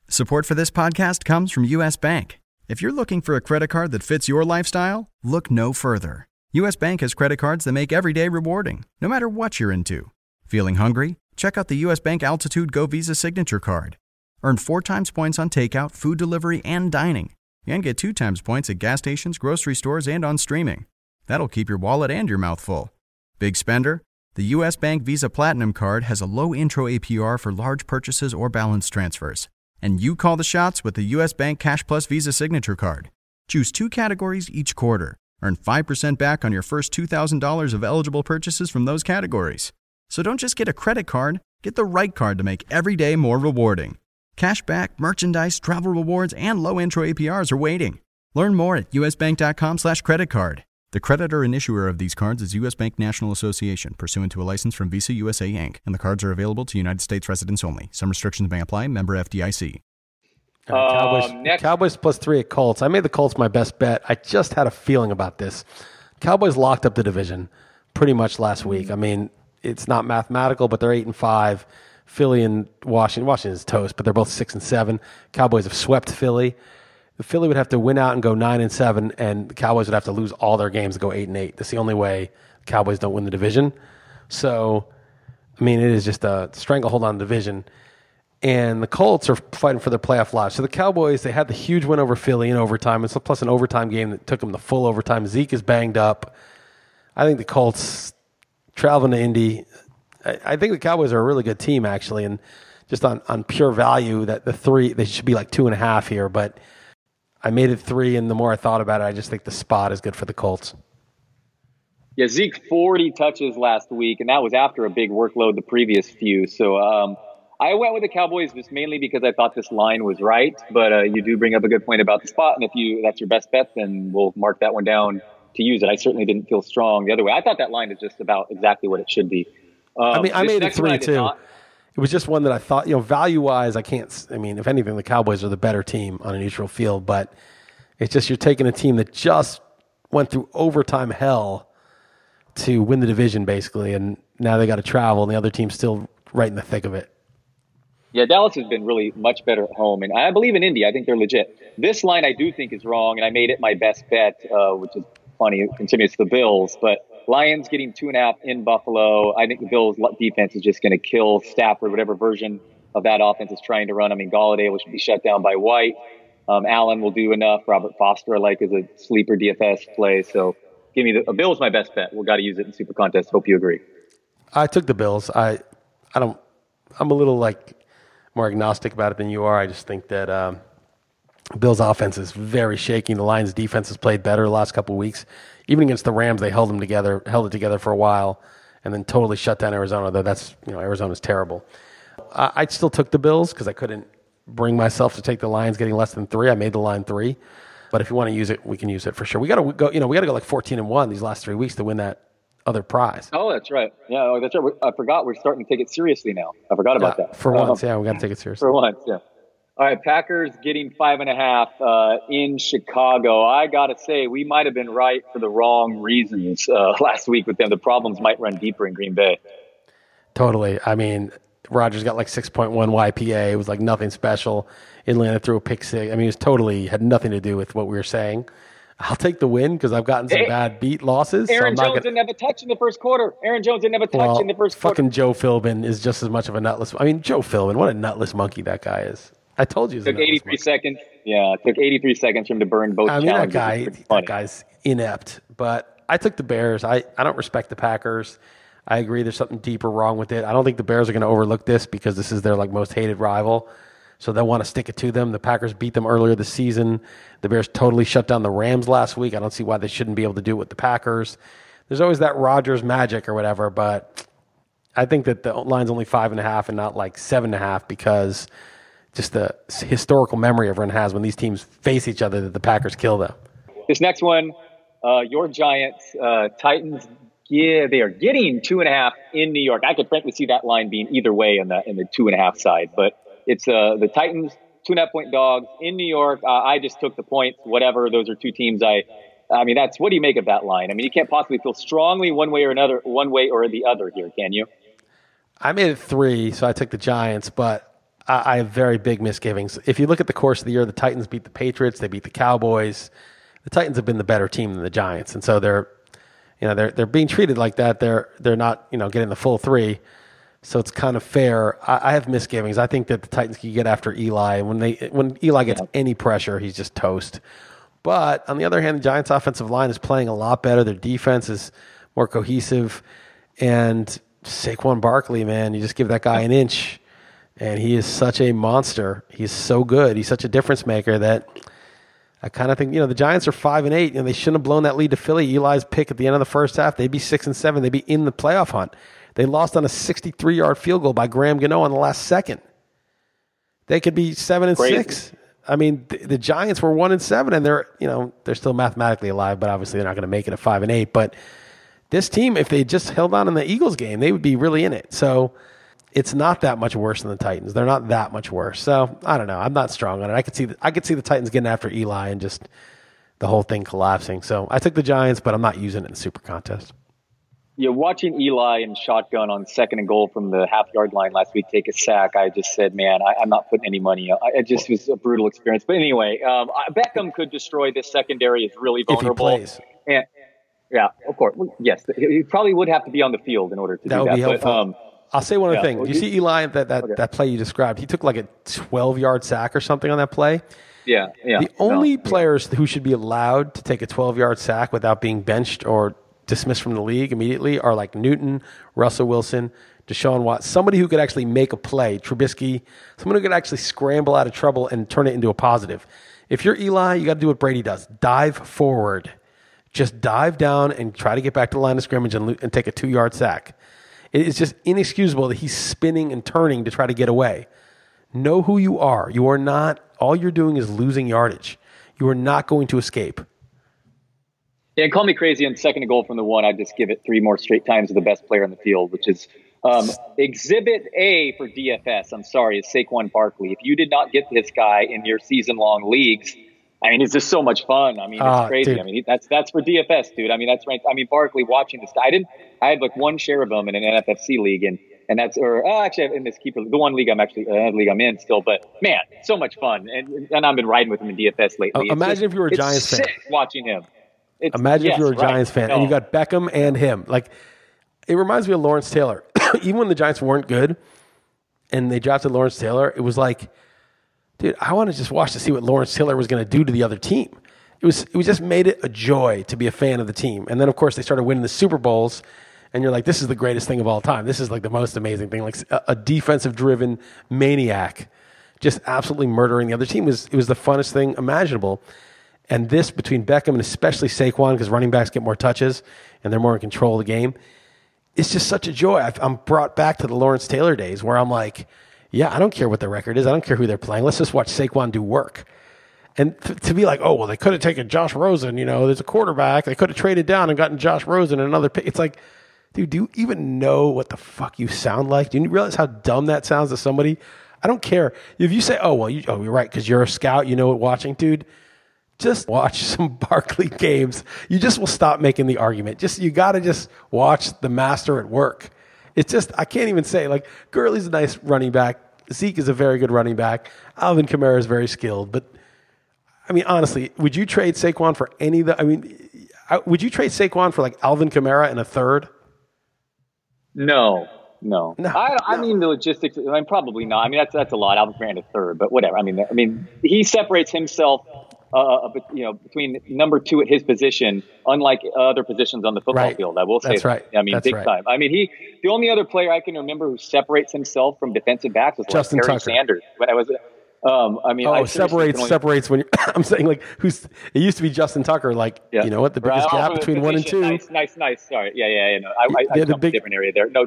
Support for this podcast comes from U.S. Bank. If you're looking for a credit card that fits your lifestyle, look no further. U.S. Bank has credit cards that make every day rewarding, no matter what you're into. Feeling hungry? Check out the U.S. Bank Altitude Go Visa Signature Card. Earn four times points on takeout, food delivery, and dining. And get two times points at gas stations, grocery stores, and on streaming. That'll keep your wallet and your mouth full. Big spender? The U.S. Bank Visa Platinum Card has a low intro APR for large purchases or balance transfers. And you call the shots with the U.S. Bank Cash Plus Visa Signature Card. Choose two categories each quarter Earn 5% back on your first $2,000 of eligible purchases from those categories. So don't just get a credit card, get the right card to make every day more rewarding. Cashback, merchandise, travel rewards, and low intro APRs are waiting. Learn more at usbank.com slash credit card. The creditor and issuer of these cards is U.S. Bank National Association, pursuant to a license from Visa USA Inc., and the cards are available to United States residents only. Some restrictions may apply. Member FDIC. Right, Cowboys, um, next. Cowboys plus three at Colts. I made the Colts my best bet. I just had a feeling about this. Cowboys locked up the division pretty much last week. I mean, it's not mathematical, but they're eight and five. Philly and Washington. Washington is toast, but they're both six and seven. Cowboys have swept Philly, the Philly would have to win out and go nine and seven, and the Cowboys would have to lose all their games and go eight and eight. That's the only way the Cowboys don't win the division. So, I mean, it is just a stranglehold on the division. And the Colts are fighting for their playoff lot. So the Cowboys, they had the huge win over Philly in overtime. It's plus an overtime game that took them the full overtime. Zeke is banged up. I think the Colts traveling to Indy. I, I think the Cowboys are a really good team actually, and just on on pure value, that the three they should be like two and a half here. But I made it three, and the more I thought about it, I just think the spot is good for the Colts. Yeah, Zeke 40 touches last week, and that was after a big workload the previous few. So um, I went with the Cowboys just mainly because I thought this line was right. But uh, you do bring up a good point about the spot, and if you that's your best bet, then we'll mark that one down to use it. I certainly didn't feel strong the other way. I thought that line is just about exactly what it should be. Um, I mean, I made it three too. Not, it was just one that I thought, you know, value wise, I can't. I mean, if anything, the Cowboys are the better team on a neutral field, but it's just you're taking a team that just went through overtime hell to win the division, basically, and now they got to travel, and the other team's still right in the thick of it. Yeah, Dallas has been really much better at home, and I believe in Indy. I think they're legit. This line I do think is wrong, and I made it my best bet, uh, which is funny it's the Bills. But Lions getting two and a half in Buffalo. I think the Bills' defense is just going to kill Stafford, whatever version of that offense is trying to run. I mean, Golladay will be shut down by White. Um, Allen will do enough. Robert Foster, I like, is a sleeper DFS play. So give me the Bills my best bet. We've got to use it in Super Contest. Hope you agree. I took the Bills. I I don't. I'm a little like more agnostic about it than you are. I just think that um, Bills' offense is very shaky. The Lions' defense has played better the last couple of weeks. Even against the Rams, they held them together, held it together for a while, and then totally shut down Arizona. Though that's you know Arizona's terrible. I, I still took the Bills because I couldn't bring myself to take the Lions getting less than three. I made the line three, but if you want to use it, we can use it for sure. We got to go. You know, we got to go like fourteen and one these last three weeks to win that other prize. Oh, that's right. Yeah, oh, that's right. I forgot. We're starting to take it seriously now. I forgot about yeah, that. For um, once, yeah, we got to take it seriously. For once, yeah. All right, Packers getting five and a half uh, in Chicago. I got to say, we might have been right for the wrong reasons uh, last week with them. The problems might run deeper in Green Bay. Totally. I mean, Rodgers got like 6.1 YPA. It was like nothing special. Atlanta threw a pick six. I mean, it was totally had nothing to do with what we were saying. I'll take the win because I've gotten some hey, bad beat losses. Aaron so Jones gonna... didn't have a touch in the first quarter. Aaron Jones didn't have a touch well, in the first fucking quarter. Fucking Joe Philbin is just as much of a nutless. I mean, Joe Philbin, what a nutless monkey that guy is. I told you. It took 83 seconds. Yeah, it took 83 seconds for him to burn both. I mean, that guy, that guy's inept. But I took the Bears. I, I don't respect the Packers. I agree. There's something deeper wrong with it. I don't think the Bears are going to overlook this because this is their like most hated rival. So they'll want to stick it to them. The Packers beat them earlier this season. The Bears totally shut down the Rams last week. I don't see why they shouldn't be able to do it with the Packers. There's always that Rodgers magic or whatever, but I think that the line's only five and a half and not like seven and a half because just the historical memory everyone has when these teams face each other that the Packers kill them. This next one, uh, your Giants, uh, Titans. Yeah, they are getting two and a half in New York. I could frankly see that line being either way in the in the two and a half side, but it's uh, the Titans two and a half point dogs in New York. Uh, I just took the points. Whatever, those are two teams. I, I mean, that's what do you make of that line? I mean, you can't possibly feel strongly one way or another, one way or the other here, can you? I made it three, so I took the Giants, but I, I have very big misgivings. If you look at the course of the year, the Titans beat the Patriots, they beat the Cowboys. The Titans have been the better team than the Giants, and so they're, you know, they're they're being treated like that. They're they're not, you know, getting the full three. So it's kind of fair. I, I, have misgivings. I think that the Titans can get after Eli. When they when Eli gets yeah. any pressure, he's just toast. But on the other hand, the Giants' offensive line is playing a lot better. Their defense is more cohesive, and Saquon Barkley, man, you just give that guy an inch, and he is such a monster. He's so good. He's such a difference maker that. I kind of think you know the Giants are five and eight, and they shouldn't have blown that lead to Philly. Eli's pick at the end of the first half, they'd be six and seven. They'd be in the playoff hunt. They lost on a 63 yard field goal by Graham Gano on the last second. They could be seven and Crazy. six. I mean, the, the, Giants were one and seven, and they're you know they're still mathematically alive, but obviously they're not going to make it a five and eight. But this team, if they just held on in the Eagles game, they would be really in it. So it's not that much worse than the Titans. They're not that much worse. So I don't know. I'm not strong on it. I could see the, I could see the Titans getting after Eli and just the whole thing collapsing. So I took the Giants, but I'm not using it in the Super Contest. Yeah, watching Eli and shotgun on second and goal from the half yard line last week take a sack, I just said, man, I, am not putting any money. I, it just was a brutal experience. But anyway, um, Beckham could destroy this secondary. is really vulnerable. If he plays. And, yeah, of course. Yes, he probably would have to be on the field in order to that do would that. Be helpful. But, um, I'll say one other yeah, thing. Well, you, you see Eli that that, okay. that play you described. He took like a 12 yard sack or something on that play. Yeah, yeah. The only no, players yeah. who should be allowed to take a 12 yard sack without being benched or dismissed from the league immediately are like Newton, Russell Wilson, Deshaun Watts, somebody who could actually make a play, Trubisky, someone who could actually scramble out of trouble and turn it into a positive. If you're Eli, you got to do what Brady does dive forward. Just dive down and try to get back to the line of scrimmage and, and take a two yard sack. It is just inexcusable that he's spinning and turning to try to get away. Know who you are. You are not, all you're doing is losing yardage. You are not going to escape. Yeah, and call me crazy on second goal from the one. I'd just give it three more straight times to the best player on the field, which is um, Exhibit A for DFS. I'm sorry, is Saquon Barkley. If you did not get this guy in your season long leagues, I mean, it's just so much fun. I mean, it's uh, crazy. Dude. I mean, that's that's for DFS, dude. I mean, that's right. I mean, Barkley watching this guy. I didn't. I had like one share of him in an NFFC league, and and that's or oh, actually in this keeper, the one league I'm actually uh, league I'm in still. But man, so much fun, and and I've been riding with him in DFS lately. Uh, imagine just, if you were a Giants fan watching him. It's, Imagine yes, if you were a Giants right. fan no. and you got Beckham and him. Like it reminds me of Lawrence Taylor. Even when the Giants weren't good and they drafted Lawrence Taylor, it was like, dude, I want to just watch to see what Lawrence Taylor was going to do to the other team. It was it was just made it a joy to be a fan of the team. And then of course they started winning the Super Bowls and you're like, this is the greatest thing of all time. This is like the most amazing thing. Like a, a defensive driven maniac just absolutely murdering the other team was it was the funnest thing imaginable. And this between Beckham and especially Saquon, because running backs get more touches and they're more in control of the game, it's just such a joy. i am brought back to the Lawrence Taylor days where I'm like, yeah, I don't care what their record is. I don't care who they're playing. Let's just watch Saquon do work. And th- to be like, oh, well, they could have taken Josh Rosen. You know, there's a quarterback. They could have traded down and gotten Josh Rosen and another pick. It's like, dude, do you even know what the fuck you sound like? Do you realize how dumb that sounds to somebody? I don't care. If you say, oh, well, you, oh, you're right, because you're a scout, you know what watching, dude just watch some Barkley games. You just will stop making the argument. Just you got to just watch the master at work. It's just I can't even say like Gurley's a nice running back. Zeke is a very good running back. Alvin Kamara is very skilled, but I mean honestly, would you trade Saquon for any of the? I mean, would you trade Saquon for like Alvin Kamara in a third? No, no. no I, I no. mean the logistics. I mean, probably not. I mean that's that's a lot. Alvin Kamara in a third, but whatever. I mean, I mean he separates himself uh, uh you know, between number two at his position, unlike other positions on the football right. field. I will say that's that. right. I mean, that's big right. time. I mean, he the only other player I can remember who separates himself from defensive backs was Justin like Tucker. Sanders. When I was, um, I mean, oh, I separates only, separates when I'm saying like who's it used to be Justin Tucker. Like yeah. you know what the biggest right. gap between one and two. Nice, nice, nice. Sorry, yeah, yeah, yeah. No, I, I, I the big, different area there. No,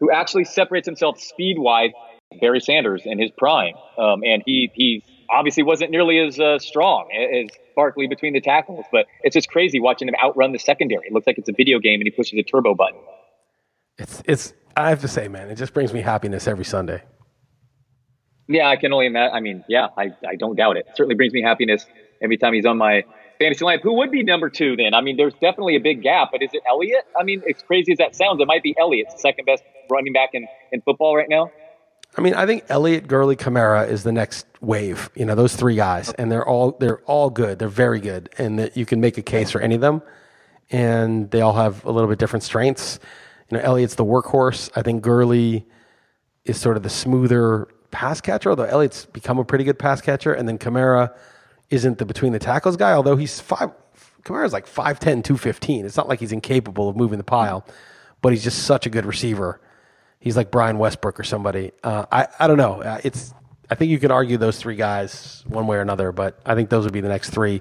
who actually separates himself speed wise. Barry Sanders in his prime, um, and he he obviously wasn't nearly as uh, strong as Barkley between the tackles, but it's just crazy watching him outrun the secondary. It looks like it's a video game and he pushes a turbo button. It's it's I have to say, man, it just brings me happiness every Sunday. Yeah, I can only imagine. I mean, yeah, I, I don't doubt it. it. Certainly brings me happiness every time he's on my fantasy lineup. Who would be number two then? I mean, there's definitely a big gap, but is it Elliott? I mean, as crazy as that sounds, it might be Elliott, second best running back in, in football right now. I mean, I think Elliott, Gurley, Kamara is the next wave. You know, those three guys, and they're all they're all good. They're very good, and that you can make a case for any of them. And they all have a little bit different strengths. You know, Elliott's the workhorse. I think Gurley is sort of the smoother pass catcher, although Elliott's become a pretty good pass catcher. And then Kamara isn't the between the tackles guy, although he's five. Kamara's like 5'10", 215. It's not like he's incapable of moving the pile, but he's just such a good receiver he's like Brian Westbrook or somebody. Uh, I I don't know. Uh, it's I think you can argue those three guys one way or another, but I think those would be the next three.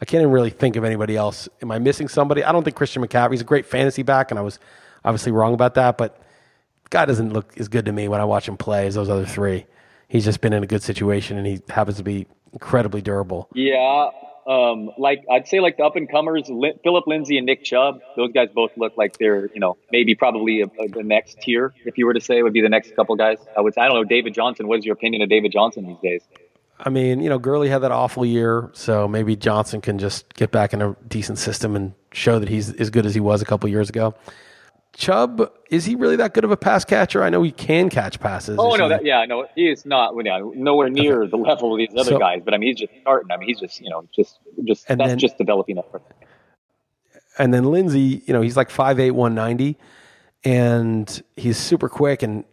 I can't even really think of anybody else. Am I missing somebody? I don't think Christian McCaffrey's a great fantasy back, and I was obviously wrong about that. But guy doesn't look as good to me when I watch him play as those other three. He's just been in a good situation, and he happens to be incredibly durable. Yeah, um, like I'd say like the up and comers, Phillip Lindsay and Nick Chubb. Those guys both look like they're you know maybe probably a, a, the next tier. If you were to say, would be the next couple guys. I would. I don't know. David Johnson. What is your opinion of David Johnson these days? I mean, you know, Gurley had that awful year, so maybe Johnson can just get back in a decent system and show that he's as good as he was a couple years ago. Chubb, is he really that good of a pass catcher? I know he can catch passes. Oh no, that, yeah, no, he is not yeah, nowhere near the level of these other So- guys. But I mean, he's just starting. I mean, he's just you know just just And that's then- just developing that. and then Lindsay, you know, he's like 5'8", 190, and he's super quick. And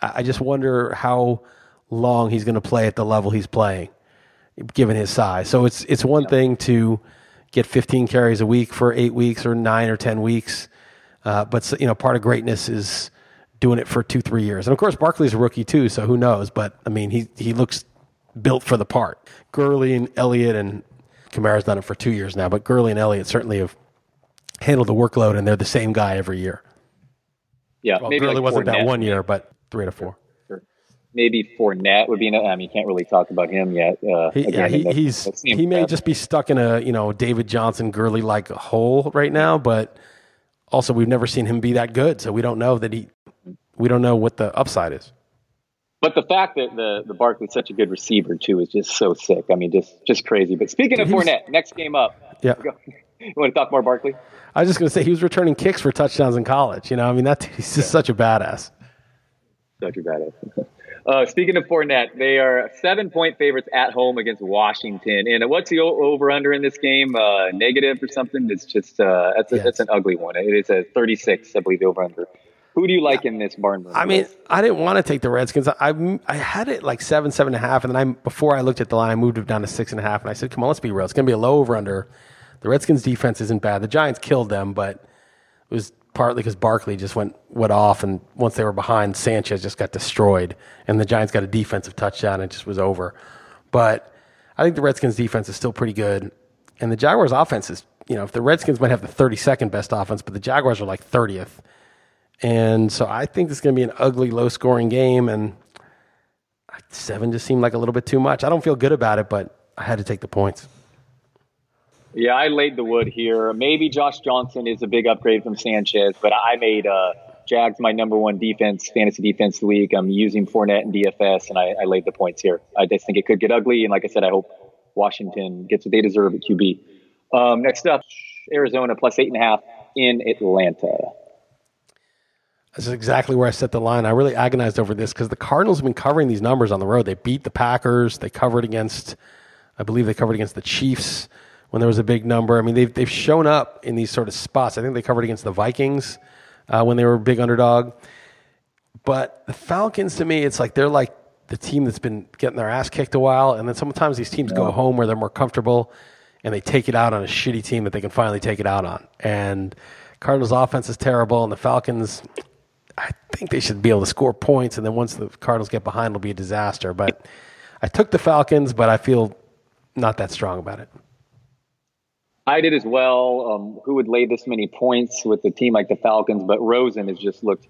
I just wonder how long he's going to play at the level he's playing, given his size. So it's it's one thing to get 15 carries a week for eight weeks or nine or 10 weeks, uh, but you know, part of greatness is doing it for two, three years. And of course, Barkley's a rookie too, so who knows? But I mean, he he looks built for the part. Gurley and Elliott and Kamara's done it for two years now, but Gurley and Elliott certainly have handled the workload, and they're the same guy every year. Yeah, Well, maybe Gurley like wasn't that one year, but three to four. Maybe Fournette would be. an- I mean, you can't really talk about him yet. Uh, He, again, yeah, he, the- he's he may just be stuck in a you know David Johnson Gurley like hole right now, but also we've never seen him be that good, so we don't know that he we don't know what the upside is. But the fact that the the Barkley's such a good receiver too is just so sick. I mean, just just crazy. But speaking of He was- Fournette, next game up. Yeah, You want to talk more Barkley? I was just gonna say he was returning kicks for touchdowns in college. You know, I mean that he's just such a badass. Such a badass. Uh, speaking of Fournette, they are seven point favorites at home against Washington. And what's the over under in this game? Uh, negative or something? It's just uh, that's a, that's an ugly one. It is a thirty six, I believe, over under. Who do you like in this barn? I mean, I didn't want to take the Redskins. I I, I had it like seven, seven and a half, and then I before I looked at the line, I moved it down to six and a half, and I said, "Come on, let's be real. It's going to be a low over under." The Redskins' defense isn't bad. The Giants killed them, but it was partly because Barkley just went went off, and once they were behind, Sanchez just got destroyed, and the Giants got a defensive touchdown, and it just was over. But I think the Redskins' defense is still pretty good, and the Jaguars' offense is. You know, if the Redskins might have the 32nd best offense, but the Jaguars are like 30th. And so I think is going to be an ugly, low scoring game. And seven just seemed like a little bit too much. I don't feel good about it, but I had to take the points. Yeah, I laid the wood here. Maybe Josh Johnson is a big upgrade from Sanchez, but I made uh, Jags my number one defense, fantasy defense league. I'm using Fournette and DFS, and I, I laid the points here. I just think it could get ugly, and like I said, I hope Washington gets what they deserve at QB. Um, next up, Arizona plus eight and a half in Atlanta. This is exactly where I set the line. I really agonized over this because the Cardinals have been covering these numbers on the road. They beat the Packers. They covered against, I believe they covered against the Chiefs when there was a big number. I mean, they've, they've shown up in these sort of spots. I think they covered against the Vikings uh, when they were a big underdog. But the Falcons, to me, it's like they're like the team that's been getting their ass kicked a while. And then sometimes these teams go home where they're more comfortable and they take it out on a shitty team that they can finally take it out on. And Cardinals' offense is terrible, and the Falcons, I think they should be able to score points. And then once the Cardinals get behind, it'll be a disaster. But I took the Falcons, but I feel not that strong about it. I did as well. Um, who would lay this many points with a team like the Falcons? But Rosen has just looked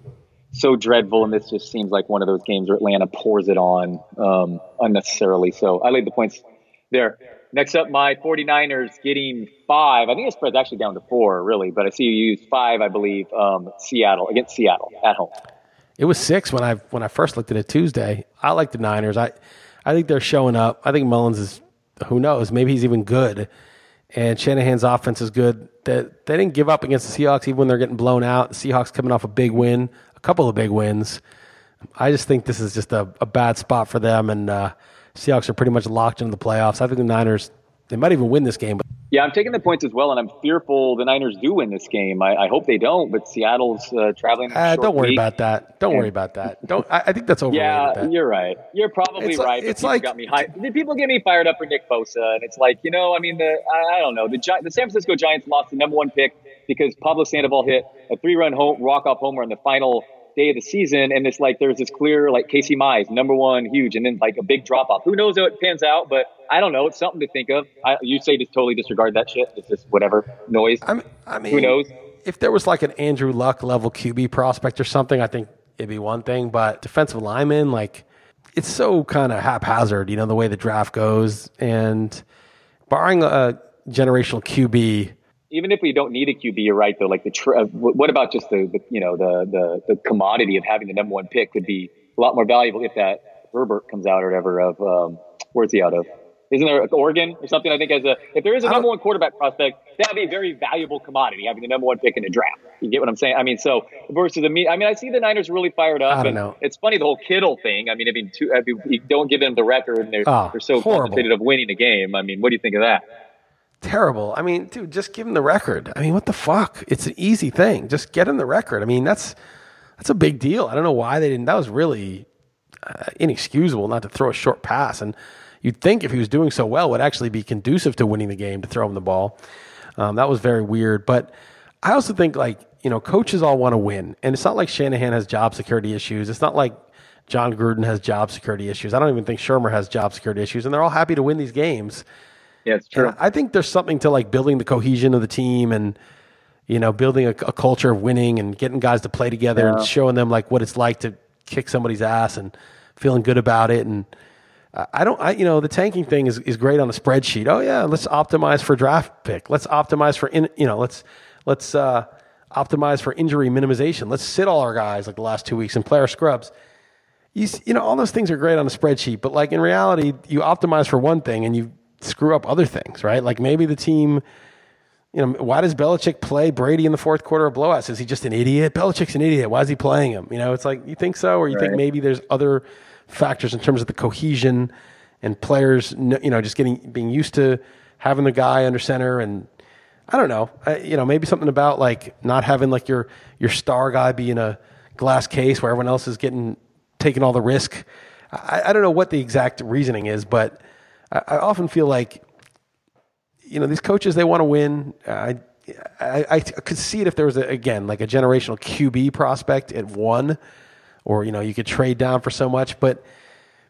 so dreadful, and this just seems like one of those games where Atlanta pours it on um, unnecessarily. So I laid the points there. Next up, my 49ers getting five. I think the spread's actually down to four, really, but I see you used five, I believe, um, Seattle against Seattle at home. It was six when I when I first looked at it Tuesday. I like the Niners. I I think they're showing up. I think Mullens is who knows, maybe he's even good. And Shanahan's offense is good. They, they didn't give up against the Seahawks even when they're getting blown out. The Seahawks coming off a big win, a couple of big wins. I just think this is just a, a bad spot for them, and uh, Seahawks are pretty much locked into the playoffs. I think the Niners they might even win this game, but Yeah, I'm taking the points as well, and I'm fearful the Niners do win this game. I, I hope they don't, but Seattle's uh, traveling. uh, don't worry week. about that. Don't worry about that. Don't. I, I think that's overrated. Yeah, that. you're right. You're probably It's right. But it's people like- got me high. People get me fired up for Nick Bosa, and it's like you know, I mean, the I, I don't know. The Gi- the San Francisco Giants lost the number one pick because Pablo Sandoval hit a three run home walk off homer in the final day of the season, and it's like there's this clear like Casey Mize number one huge, and then like a big drop off. Who knows how it pans out? But I don't know. It's something to think of. I, you say just totally disregard that shit. It's just whatever noise. I mean, I mean, Who knows? If there was like an Andrew Luck level QB prospect or something, I think it'd be one thing. But defensive lineman, like, it's so kind of haphazard, you know, the way the draft goes. And barring a generational QB, even if we don't need a QB, you're right though. Like the tr- uh, what about just the, the you know the, the the commodity of having the number one pick could be a lot more valuable if that Herbert comes out or whatever of um, where's he out of Isn't there Oregon or something? I think as a if there is a number one quarterback prospect, that'd be a very valuable commodity having the number one pick in the draft. You get what I'm saying? I mean, so versus the me, I mean, I see the Niners really fired up. I don't know. It's funny the whole Kittle thing. I mean, I mean, two, I mean you don't give them the record, and they're Oh, they're so horrible. compensated of winning a game. I mean, what do you think of that? Terrible. I mean, dude, just give him the record. I mean, what the fuck? It's an easy thing. Just get him the record. I mean, that's that's a big deal. I don't know why they didn't. That was really uh, inexcusable not to throw a short pass. And you'd think if he was doing so well, would actually be conducive to winning the game to throw him the ball. Um, that was very weird. But I also think like you know, coaches all want to win, and it's not like Shanahan has job security issues. It's not like Jon Gruden has job security issues. I don't even think Shurmur has job security issues, and they're all happy to win these games. Yeah, it's true. And I think there's something to like building the cohesion of the team and you know building a, a culture of winning and getting guys to play together and showing them like what it's like to kick somebody's ass and feeling good about it. And I I don't, I you know, the tanking thing is is great on a spreadsheet. Oh yeah, let's optimize for draft pick. Let's optimize for in, you know, let's let's uh, optimize for injury minimization. Let's sit all our guys like the last two weeks and play our scrubs you, you know, all those things are great on a spreadsheet, but like in reality, you optimize for one thing and you screw up other things, right? Like maybe the team, you know, why does Belichick play Brady in the fourth quarter of blowouts? Is he just an idiot? Belichick's an idiot. Why is he playing him? You know, it's like you think so, or you think maybe there's other factors in terms of the cohesion and players, you know, just getting being used to having the guy under center and. I don't know. I, you know, maybe something about like not having like your your star guy be in a glass case where everyone else is getting taking all the risk. I, I don't know what the exact reasoning is, but I, I often feel like you know these coaches they want to win. I, I I could see it if there was a, again like a generational QB prospect at one, or you know you could trade down for so much, but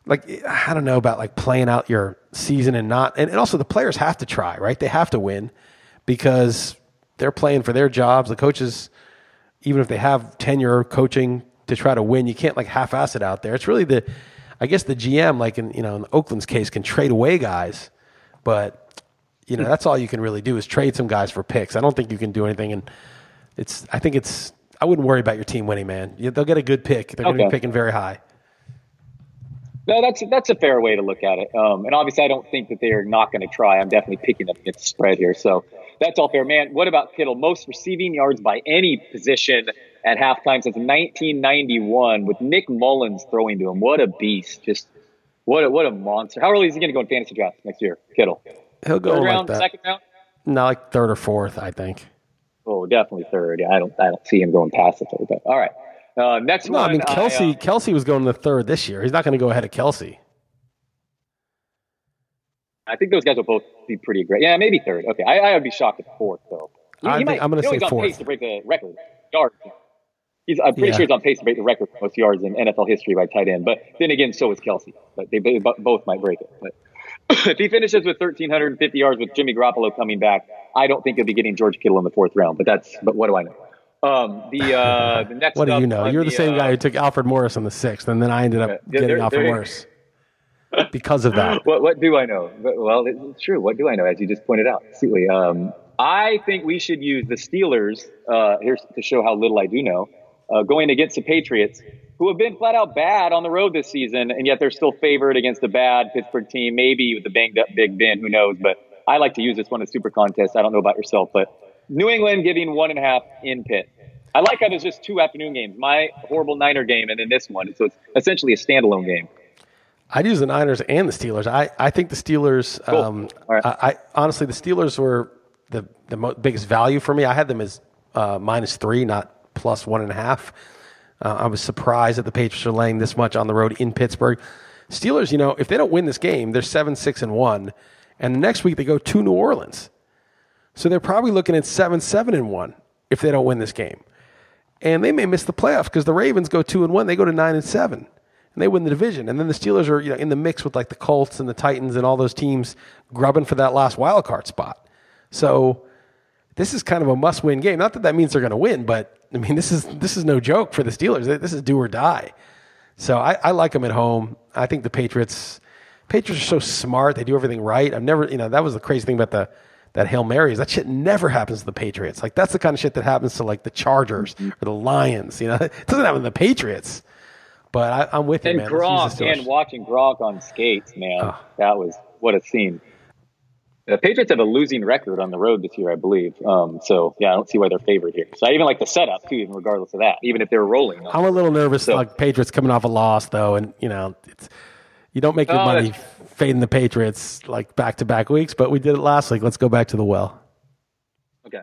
like I don't know about like playing out your season and not and, and also the players have to try, right? They have to win because they're playing for their jobs. The coaches, even if they have tenure coaching to try to win, you can't like half ass it out there. It's really the I guess the GM, like in you know, in Oakland's case, can trade away guys, but you know, that's all you can really do is trade some guys for picks. I don't think you can do anything and it's I think it's I wouldn't worry about your team winning, man. They'll get a good pick. They're going to be picking very high. No, that's that's a fair way to look at it. Um, and obviously, I don't think that they are not going to try. I'm definitely picking them against the spread here, so that's all fair. Man, what about Kittle? Most receiving yards by any position at halftime since 1991, with Nick Mullens throwing to him. What a beast! Just what a, what a monster. How early is he going to go in fantasy draft next year, Kittle? He'll go Third like round, that. second round? No, like third or fourth, I think. Oh, definitely third. Yeah, I don't I don't see him going past the third. But all right, uh, next No, one. I mean Kelce. uh, Kelce was going to the third this year. He's not going to go ahead of Kelce. I think those guys will both be pretty great. Yeah, maybe third. Okay, I, I would be shocked at fourth though. He- I he think- might- I'm gonna you know say he's on fourth. pace to break the record yards. He's, I'm pretty Yeah. sure he's on pace to break the record for most yards in NFL history by tight end. But then again, so is Kelce. But they, they both might break it. But if he finishes with 1,350 yards with Jimmy Garoppolo coming back, I don't think he'll be getting George Kittle in the fourth round. But that's but what do I know? Um, the uh, the next. What do you know? You're the, same uh, guy who took Alfred Morris in the sixth, and then I ended up Yeah, getting Alfred Morris because of that. What, what do I know? Well, it's true. What do I know? As you just pointed out, Sealy. Um, I think we should use the Steelers uh, here's to show how little I do know. Uh, going against the Patriots, who have been flat out bad on the road this season, and yet they're still favored against a bad Pittsburgh team. Maybe with the banged up Big Ben, who knows? But I like to use this one as super contest. I don't know about yourself, but New England giving one and a half in Pitt. I like how there's just two afternoon games. My horrible Niner game, and then this one. So it's essentially a standalone game. I'd use the Niners and the Steelers. I, I think the Steelers. Cool. Um, right. I, I honestly the Steelers were the the mo- biggest value for me. I had them as uh, minus three, not plus one and a half. Uh, I was surprised that the Patriots are laying this much on the road in Pittsburgh. Steelers, you know, if they don't win this game, they're seven six and one, and the next week they go to New Orleans. So they're probably looking at seven seven and one if they don't win this game, and they may miss the playoffs because the Ravens go two and one, they go to nine and seven, and they win the division, and then the Steelers are you know in the mix with like the Colts and the Titans and all those teams grubbing for that last wild card spot. So this is kind of a must win game. Not that that means they're going to win, but I mean this is this is no joke for the Steelers. This is do or die. So I, I like them at home. I think the Patriots Patriots are so smart. They do everything right. I've never, you know, that was the crazy thing about the that Hail Marys. That shit never happens to the Patriots. Like that's the kind of shit that happens to like the Chargers or the Lions. You know, it doesn't happen to the Patriots. But I, am with you, man. Gronk and watching Gronk on skates, man, Oh. that was what a scene. The Patriots have a losing record on the road this year, I believe. Um, so yeah, I don't see why they're favored here. So I even like the setup too, even regardless of that, even if they're rolling. I'm a little nervous, So- like Patriots coming off a loss, though, and you know, it's, you don't make your Oh, money fading the Patriots like back to back weeks, but we did it last week. Let's go back to the well. Okay.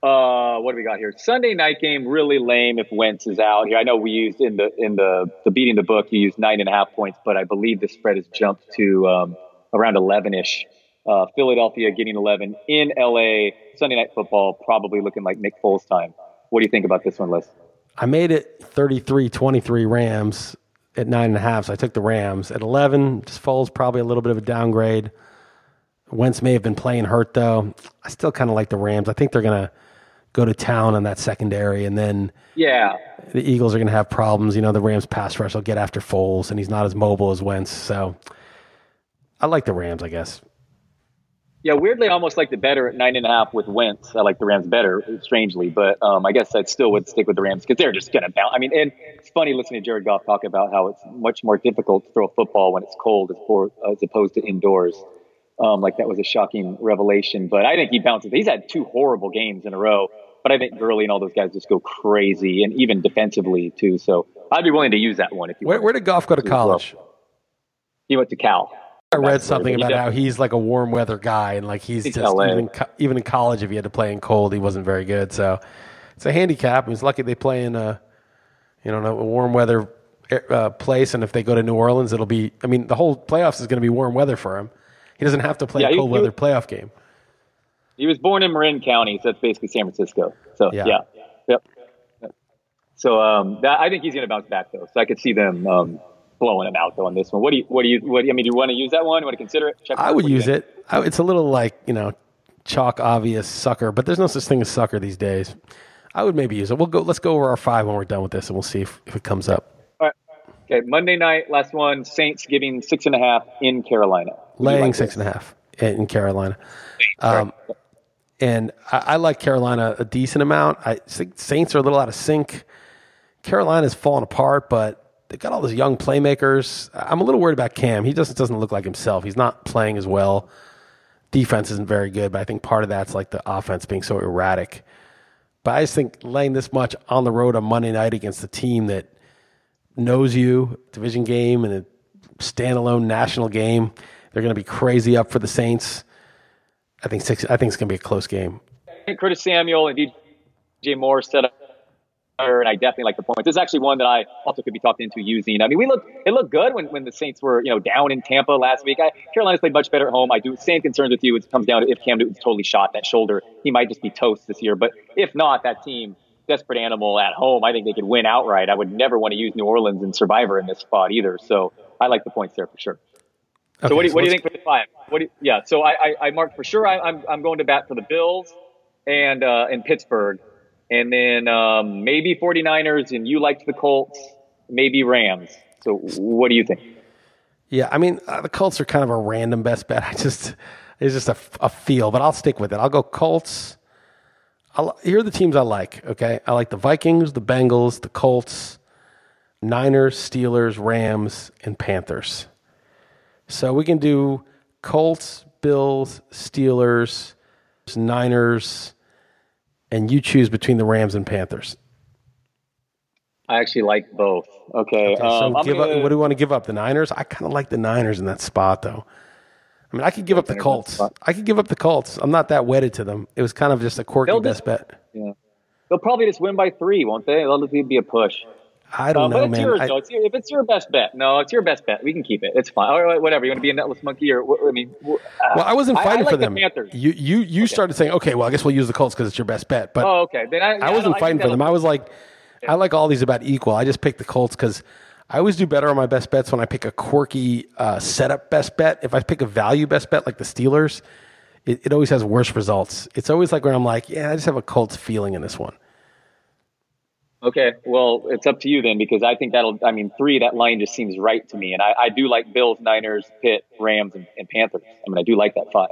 Uh, what do we got here? Sunday night game really lame if Wentz is out here. I know we used in the in the the beating the book you used nine and a half points, but I believe the spread has jumped to um, around eleven ish. Uh, Philadelphia getting eleven in LA. Sunday night football probably looking like Nick Foles time. What do you think about this one, Liss? I made it 33 23 Rams at nine and a half, so I took the Rams. At 11, just Foles probably a little bit of a downgrade. Wentz may have been playing hurt, though. I still kind of like the Rams. I think they're going to go to town on that secondary, and then Yeah, the Eagles are going to have problems. You know, the Rams pass rush will get after Foles, and he's not as mobile as Wentz. So I like the Rams, I guess. Yeah, weirdly, I almost like the better at nine and a half with Wentz. I like the Rams better, strangely, but um, I guess I still would stick with the Rams because they're just going to bounce. I mean, and it's funny listening to Jared Goff talk about how it's much more difficult to throw a football when it's cold as, for, as opposed to indoors. Um, like that was a shocking revelation, but I think he bounces. He's had two horrible games in a row, but I think Gurley and all those guys just go crazy, and even defensively too. So I'd be willing to use that one if you. Where, where did Goff go to to as well. college? He went to Cal. I read something about how he's like a warm weather guy, and like he's He's just LA. even co- even in college, if he had to play in cold, he wasn't very good. So it's a handicap. He's lucky they play in a you know a warm weather uh, place, and if they go to New Orleans, it'll be. I mean, the whole playoffs is going to be warm weather for him. He doesn't have to play Yeah, a cold he- weather playoff game. He was born in Marin County, so that's basically San Francisco. So Yeah. yeah, yep. Yep. So um, that, I think he's going to bounce back though. So I could see them um, blowing him out though on this one. What do you? What do you? What, do you, I mean, do you want to use that one? You want to consider it? Check I would What do you use it. I, it's a little like you know chalk obvious sucker, but there's no such thing as sucker these days. I would maybe use it. We'll go. Let's go over our five when we're done with this, and we'll see if, if it comes up. All right. Okay, Monday night, last one. Saints giving six and a half in Carolina. Would laying like six this? and a half in in Carolina. Um, and I, I like Carolina a decent amount. I think Saints are a little out of sync. Carolina's fallen apart, but they've got all these young playmakers. I'm a little worried about Cam. He just doesn't look like himself. He's not playing as well. Defense isn't very good, but I think part of that's like the offense being so erratic. But I just think laying this much on the road on Monday night against a team that knows you, division game and a standalone national game, they're going to be crazy up for the Saints. I think six. I think it's going to be a close game. Curtis Samuel and DJ Moore set up, and I definitely like the points. This is actually one that I also could be talked into using. I mean, we look it looked good when, when the Saints were you know down in Tampa last week. I, Carolina's played much better at home. I do same concerns with you. It comes down to if Cam Newton's totally shot that shoulder, he might just be toast this year. But if not, that team desperate animal at home, I think they could win outright. I would never want to use New Orleans and Survivor in this spot either. So I like the points there for sure. So what do you, what do you think for the five? What do you, yeah, so I, I, I marked for sure. I, I'm I'm going to bat for the Bills and uh, and Pittsburgh, and then um, maybe 49ers, and you liked the Colts, maybe Rams. So what do you think? Yeah, I mean uh, the Colts are kind of a random best bet. I just it's just a, a feel, but I'll stick with it. I'll go Colts. I'll, here are the teams I like. Okay, I like the Vikings, the Bengals, the Colts, Niners, Steelers, Rams, and Panthers. So we can do Colts, Bills, Steelers, Niners, and you choose between the Rams and Panthers. I actually like both. Okay, Okay, so um, give gonna- up, what do you want to give up? The Niners? I kind of like the Niners in that spot, though. I mean, I could give up the Niners in that Colts. I could give up the Colts. I'm not that wedded to them. It was kind of just a quirky They'll best bet. yeah. They'll probably just win by three, won't they? That'll be a push. I don't Uh, but know, it's man. yours, I-. It's your, if it's your best bet, no, it's your best bet. We can keep it. It's fine. All right, whatever. You want to be a netless monkey, or I mean, uh, well, I wasn't I- I fighting like for the them. Panthers. You you you started saying, okay, well, I guess we'll use the Colts because it's your best bet. But oh, okay. Then I, yeah, I wasn't fighting for them. I was like, I like all these about equal. I just picked the Colts because I always do better on my best bets when I pick a quirky uh, setup best bet. If I pick a value best bet like the Steelers, it, it always has worse results. It's always like where I'm like, yeah, I just have a Colts feeling in this one. Okay, well, it's up to you then because I think that'll. I mean, three that line just seems right to me, and I, I do like Bills, Niners, Pitt, Rams, and, and Panthers. I mean, I do like that five.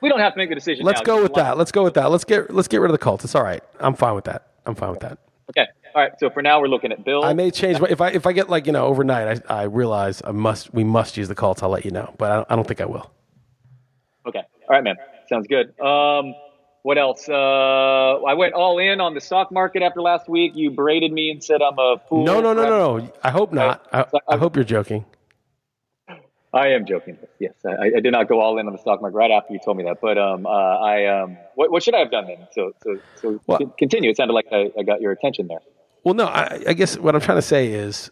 We don't have to make the decision. Let's now. go with that. Let's go with that. Let's get let's get rid of the Colts. It's all right. I'm fine with that. I'm fine with that. Okay. All right. So for now, we're looking at Bill. I may change if I if I get like you know overnight. I, I realize I must we must use the Colts. I'll let you know, but I don't, I don't think I will. Okay. All right, man. Sounds good. Um, what else? Uh, I went all in on the stock market after last week. You berated me and said I'm a fool. No, no, no, no, no. I hope not. I, I hope you're joking. I am joking. Yes, I, I, did not go all in on the stock market right after you told me that. But um, uh, I um, what, what, should I have done then? So, so, so well, continue. It sounded like I, I, got your attention there. Well, no, I, I guess what I'm trying to say is,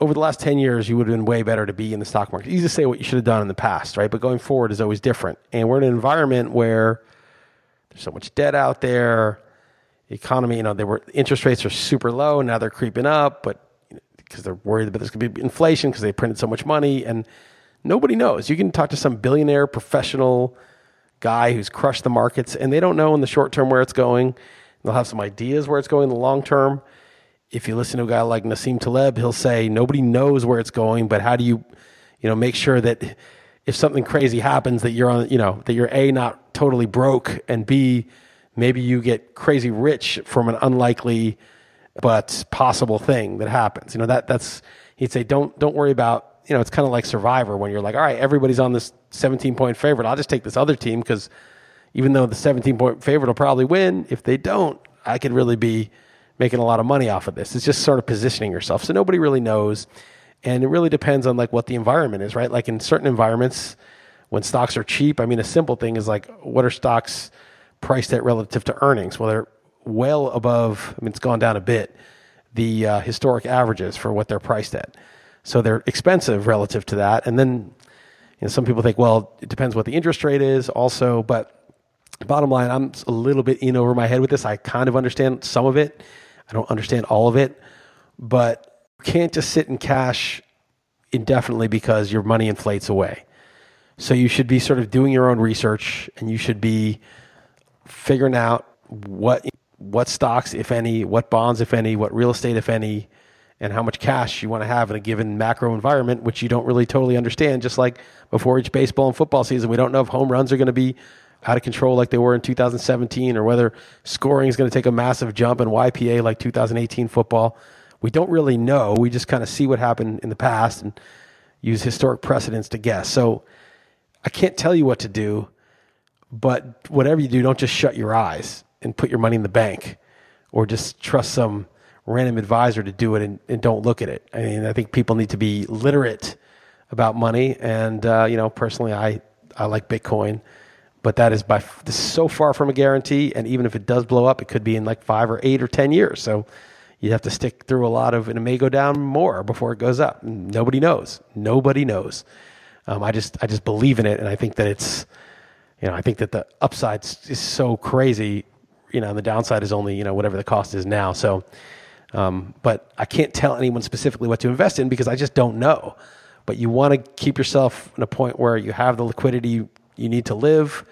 over the last ten years, you would have been way better to be in the stock market. You just say what you should have done in the past, right? But going forward is always different, and we're in an environment where there's so much debt out there. The economy, you know, they were interest rates are super low now; they're creeping up, but because they're worried about there's going to be inflation because they printed so much money and nobody knows. You can talk to some billionaire professional guy who's crushed the markets and they don't know in the short term where it's going. They'll have some ideas where it's going in the long term. If you listen to a guy like Nassim Taleb, he'll say nobody knows where it's going, but how do you, you know, make sure that if something crazy happens that you're on, you know, that you're A not totally broke and B maybe you get crazy rich from an unlikely but possible thing that happens. You know, that that's he'd say don't don't worry about you know, it's kind of like Survivor when you're like, all right, everybody's on this 17 point favorite. I'll just take this other team because even though the 17 point favorite will probably win, if they don't, I could really be making a lot of money off of this. It's just sort of positioning yourself. So nobody really knows. And it really depends on like what the environment is, right? Like in certain environments, when stocks are cheap, I mean, a simple thing is like, what are stocks priced at relative to earnings? Well, they're well above, I mean, it's gone down a bit, the uh, historic averages for what they're priced at. So they're expensive relative to that. And then you know, some people think, well, it depends what the interest rate is also. But bottom line, I'm a little bit in over my head with this. I kind of understand some of it, I don't understand all of it. But you can't just sit in cash indefinitely because your money inflates away. So you should be sort of doing your own research and you should be figuring out what what stocks, if any, what bonds, if any, what real estate, if any, and how much cash you want to have in a given macro environment, which you don't really totally understand. Just like before each baseball and football season, we don't know if home runs are going to be out of control like they were in 2017 or whether scoring is going to take a massive jump in YPA like 2018 football. We don't really know. We just kind of see what happened in the past and use historic precedents to guess. So I can't tell you what to do, but whatever you do, don't just shut your eyes and put your money in the bank or just trust some random advisor to do it and, and don't look at it. I mean, I think people need to be literate about money. And, uh, you know, personally, I, I like Bitcoin, but that is by this is so far from a guarantee. And even if it does blow up, it could be in like five or eight or 10 years. So you have to stick through a lot of, and it may go down more before it goes up. Nobody knows. Nobody knows. Um, I just, I just believe in it. And I think that it's, you know, I think that the upside is so crazy you know, and the downside is only, you know, whatever the cost is now. So, um, but I can't tell anyone specifically what to invest in because I just don't know. But you want to keep yourself in a point where you have the liquidity you need to live,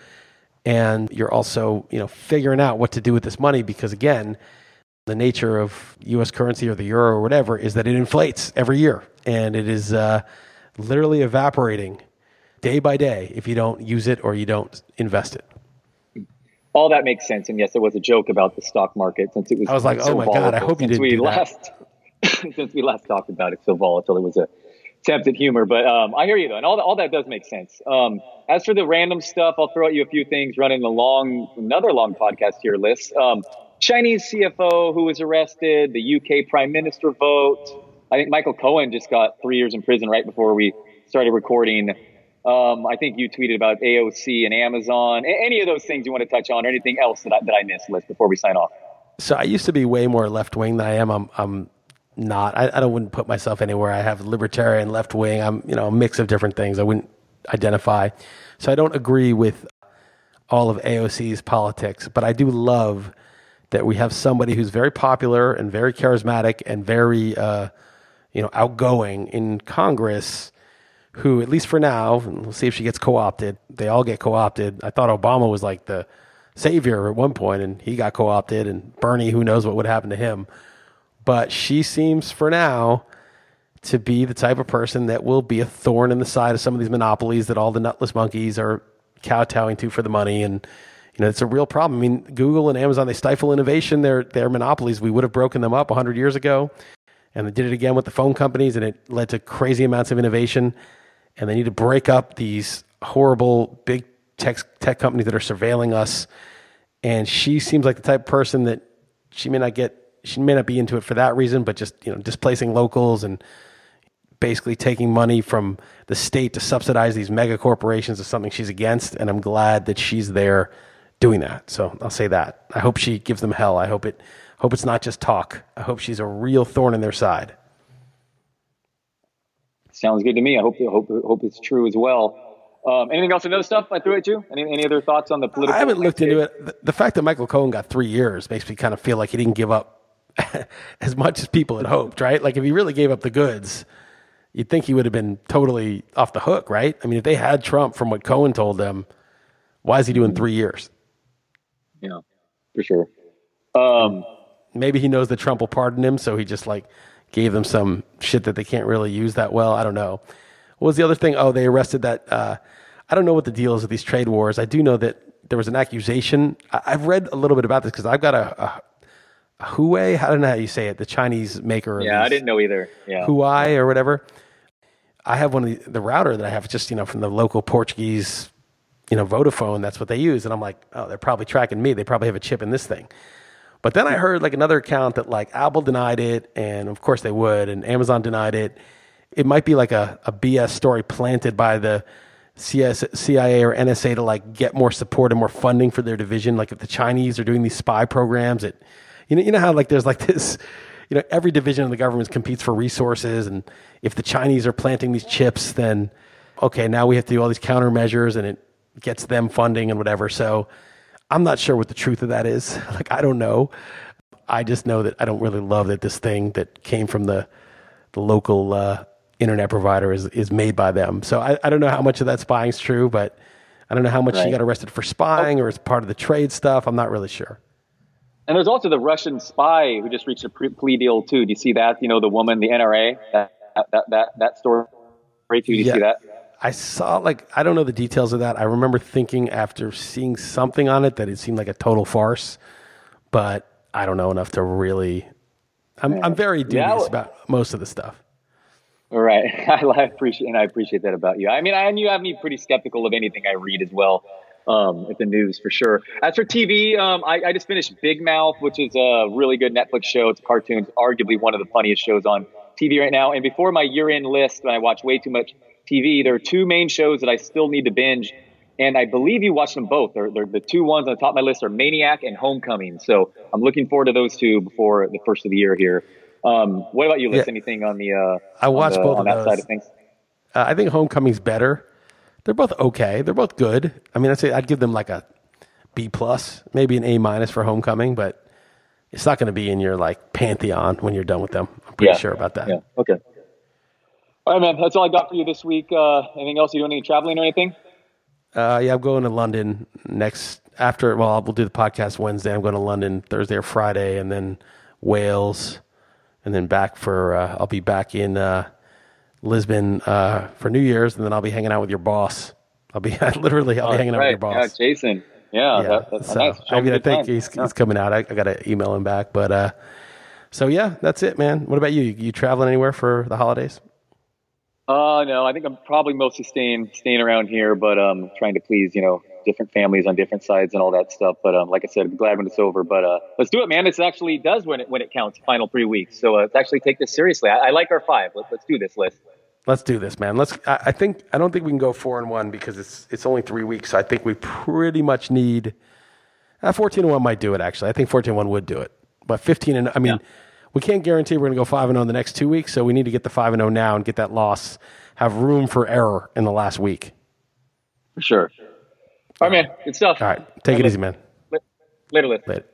and you're also, you know, figuring out what to do with this money because again, the nature of U.S. currency or the euro or whatever is that it inflates every year, and it is uh, literally evaporating day by day if you don't use it or you don't invest it all that makes sense. And yes, it was a joke about the stock market since it was. I was like, so oh my god, I hope you didn't we last, since we last talked about it, so volatile. It was a attempted humor, but um, I hear you though, and all all that does make sense. Um, as for the random stuff, I'll throw at you a few things. Running a long, another long podcast here Liss. Um, Chinese CFO who was arrested, the UK Prime Minister vote. I think Michael Cohen just got three years in prison right before we started recording. Um, I think you tweeted about AOC and Amazon. A- any of those things you want to touch on, or anything else that I, that I missed, Liss before we sign off? So I used to be way more left wing than I am. I'm, I'm not. I, I don't wouldn't put myself anywhere. I have libertarian, left wing. I'm you know a mix of different things. I wouldn't identify. So I don't agree with all of AOC's politics, but I do love that we have somebody who's very popular and very charismatic and very uh, you know outgoing in Congress who, at least for now, we'll see if she gets co opted. They all get co opted. I thought Obama was like the savior at one point, and he got co opted, and Bernie, who knows what would happen to him. But she seems, for now, to be the type of person that will be a thorn in the side of some of these monopolies that all the nutless monkeys are kowtowing to for the money. And, you know, it's a real problem. I mean, Google and Amazon they stifle innovation. They're they're monopolies. We would have broken them up 100 years ago, and they did it again with the phone companies, and it led to crazy amounts of innovation. And they need to break up these horrible big tech tech companies that are surveilling us. And she seems like the type of person that she may not get. She may not be into it for that reason, but just you know, displacing locals and basically taking money from the state to subsidize these mega corporations is something she's against, and I'm glad that she's there doing that. So I'll say that. I hope she gives them hell. I hope it hope it's not just talk. I hope she's a real thorn in their side. Sounds good to me. I hope hope hope it's true as well. Um, anything else? Another stuff I threw at you? Any, any other thoughts on the political? I haven't looked into it. The, the fact that Michael Cohen got three years makes me kind of feel like he didn't give up as much as people had hoped, right? Like if he really gave up the goods, you'd think he would have been totally off the hook, right? I mean, if they had Trump from what Cohen told them, why is he doing three years? Yeah, for sure. Um, Maybe he knows that Trump will pardon him, so he just like gave them some shit that they can't really use that well. I don't know. What was the other thing? Oh, they arrested that. Uh, I don't know what the deal is with these trade wars. I do know that there was an accusation. I, have read a little bit about this because I've got a, a, a Huawei. I don't know how you say it. The Chinese maker. Yeah, I didn't know either. Yeah, Huawei or whatever. I have one of the, the router that I have just you know from the local Portuguese, you know Vodafone. That's what they use, and I'm like, oh, they're probably tracking me. They probably have a chip in this thing. But then I heard like another account that like Apple denied it, and of course they would, and Amazon denied it. It might be like a, a BS story planted by the CS, CIA or NSA to like get more support and more funding for their division. Like if the Chinese are doing these spy programs, it you know you know how like there's like this you know every division of the government competes for resources, and if the Chinese are planting these chips, then okay now we have to do all these countermeasures, and it gets them funding and whatever. So I'm not sure what the truth of that is. Like, I don't know. I just know that I don't really love that this thing that came from the the local uh, internet provider is is made by them. So I, I don't know how much of that spying is true, but I don't know how much right. she got arrested for spying or as part of the trade stuff. I'm not really sure. And there's also the Russian spy who just reached a plea deal too. Do you see that? You know, the woman, the NRA, that that that, that story too. Do you yeah. see that? I saw like I don't know the details of that. I remember thinking after seeing something on it that it seemed like a total farce, but I don't know enough to really. I'm I'm very dubious about most of the stuff. Right, I appreciate and I appreciate that about you. I mean, I, and you have me pretty skeptical of anything I read as well. Um, at the news for sure. As for TV, um, I, I, just finished Big Mouth, which is a really good Netflix show. It's a cartoon, it's arguably one of the funniest shows on TV right now. And before my year-end list, when I watch way too much TV. There are two main shows that I still need to binge, and I believe you watched them both. They're, they're the two ones on the top of my list are Maniac and Homecoming. So I'm looking forward to those two before the first of the year here. Um, what about you, Liss? Yeah. Anything on the uh, I watched the, both on of that those. side of things? Uh, I think Homecoming's better. They're both okay. They're both good. I mean, I'd say I'd give them like a B plus, maybe an A minus for Homecoming, but it's not going to be in your like pantheon when you're done with them. I'm pretty yeah. sure about that. Yeah. Okay. All right, man. That's all I got for you this week. Uh, anything else? You doing any traveling or anything? Uh, yeah, I'm going to London next after. Well, we'll do the podcast Wednesday. I'm going to London Thursday or Friday, and then Wales, and then back for. Uh, I'll be back in uh, Lisbon uh, for New Year's, and then I'll be hanging out with your boss. I'll be literally. I'll be hanging right. out with your boss. Yeah, Jason. Yeah, yeah. That, that's so, nice. I mean, I think he's, yeah. he's coming out. I, I got to email him back, but uh, so yeah, that's it, man. What about you? You traveling anywhere for the holidays? Uh, no, I think I'm probably mostly staying staying around here, but um, trying to please you know different families on different sides and all that stuff. But um, like I said, I'm glad when it's over. But uh, let's do it, man. This actually does when it when it counts. Final three weeks, so uh, let's actually take this seriously. I, I like our five. Let's let's do this Liss. Let's do this, man. Let's. I, I think I don't think we can go four and one because it's it's only three weeks. So I think we pretty much need. Uh, fourteen and one might do it. Actually, I think fourteen and one would do it. But fifteen and I mean. Yeah we can't guarantee we're going to go 5 and 0 in the next two weeks, so we need to get the 5 and 0 now and get that loss, have room for error in the last week. For sure. All right, man. Good stuff. All right. Take it easy, man. Later, Later.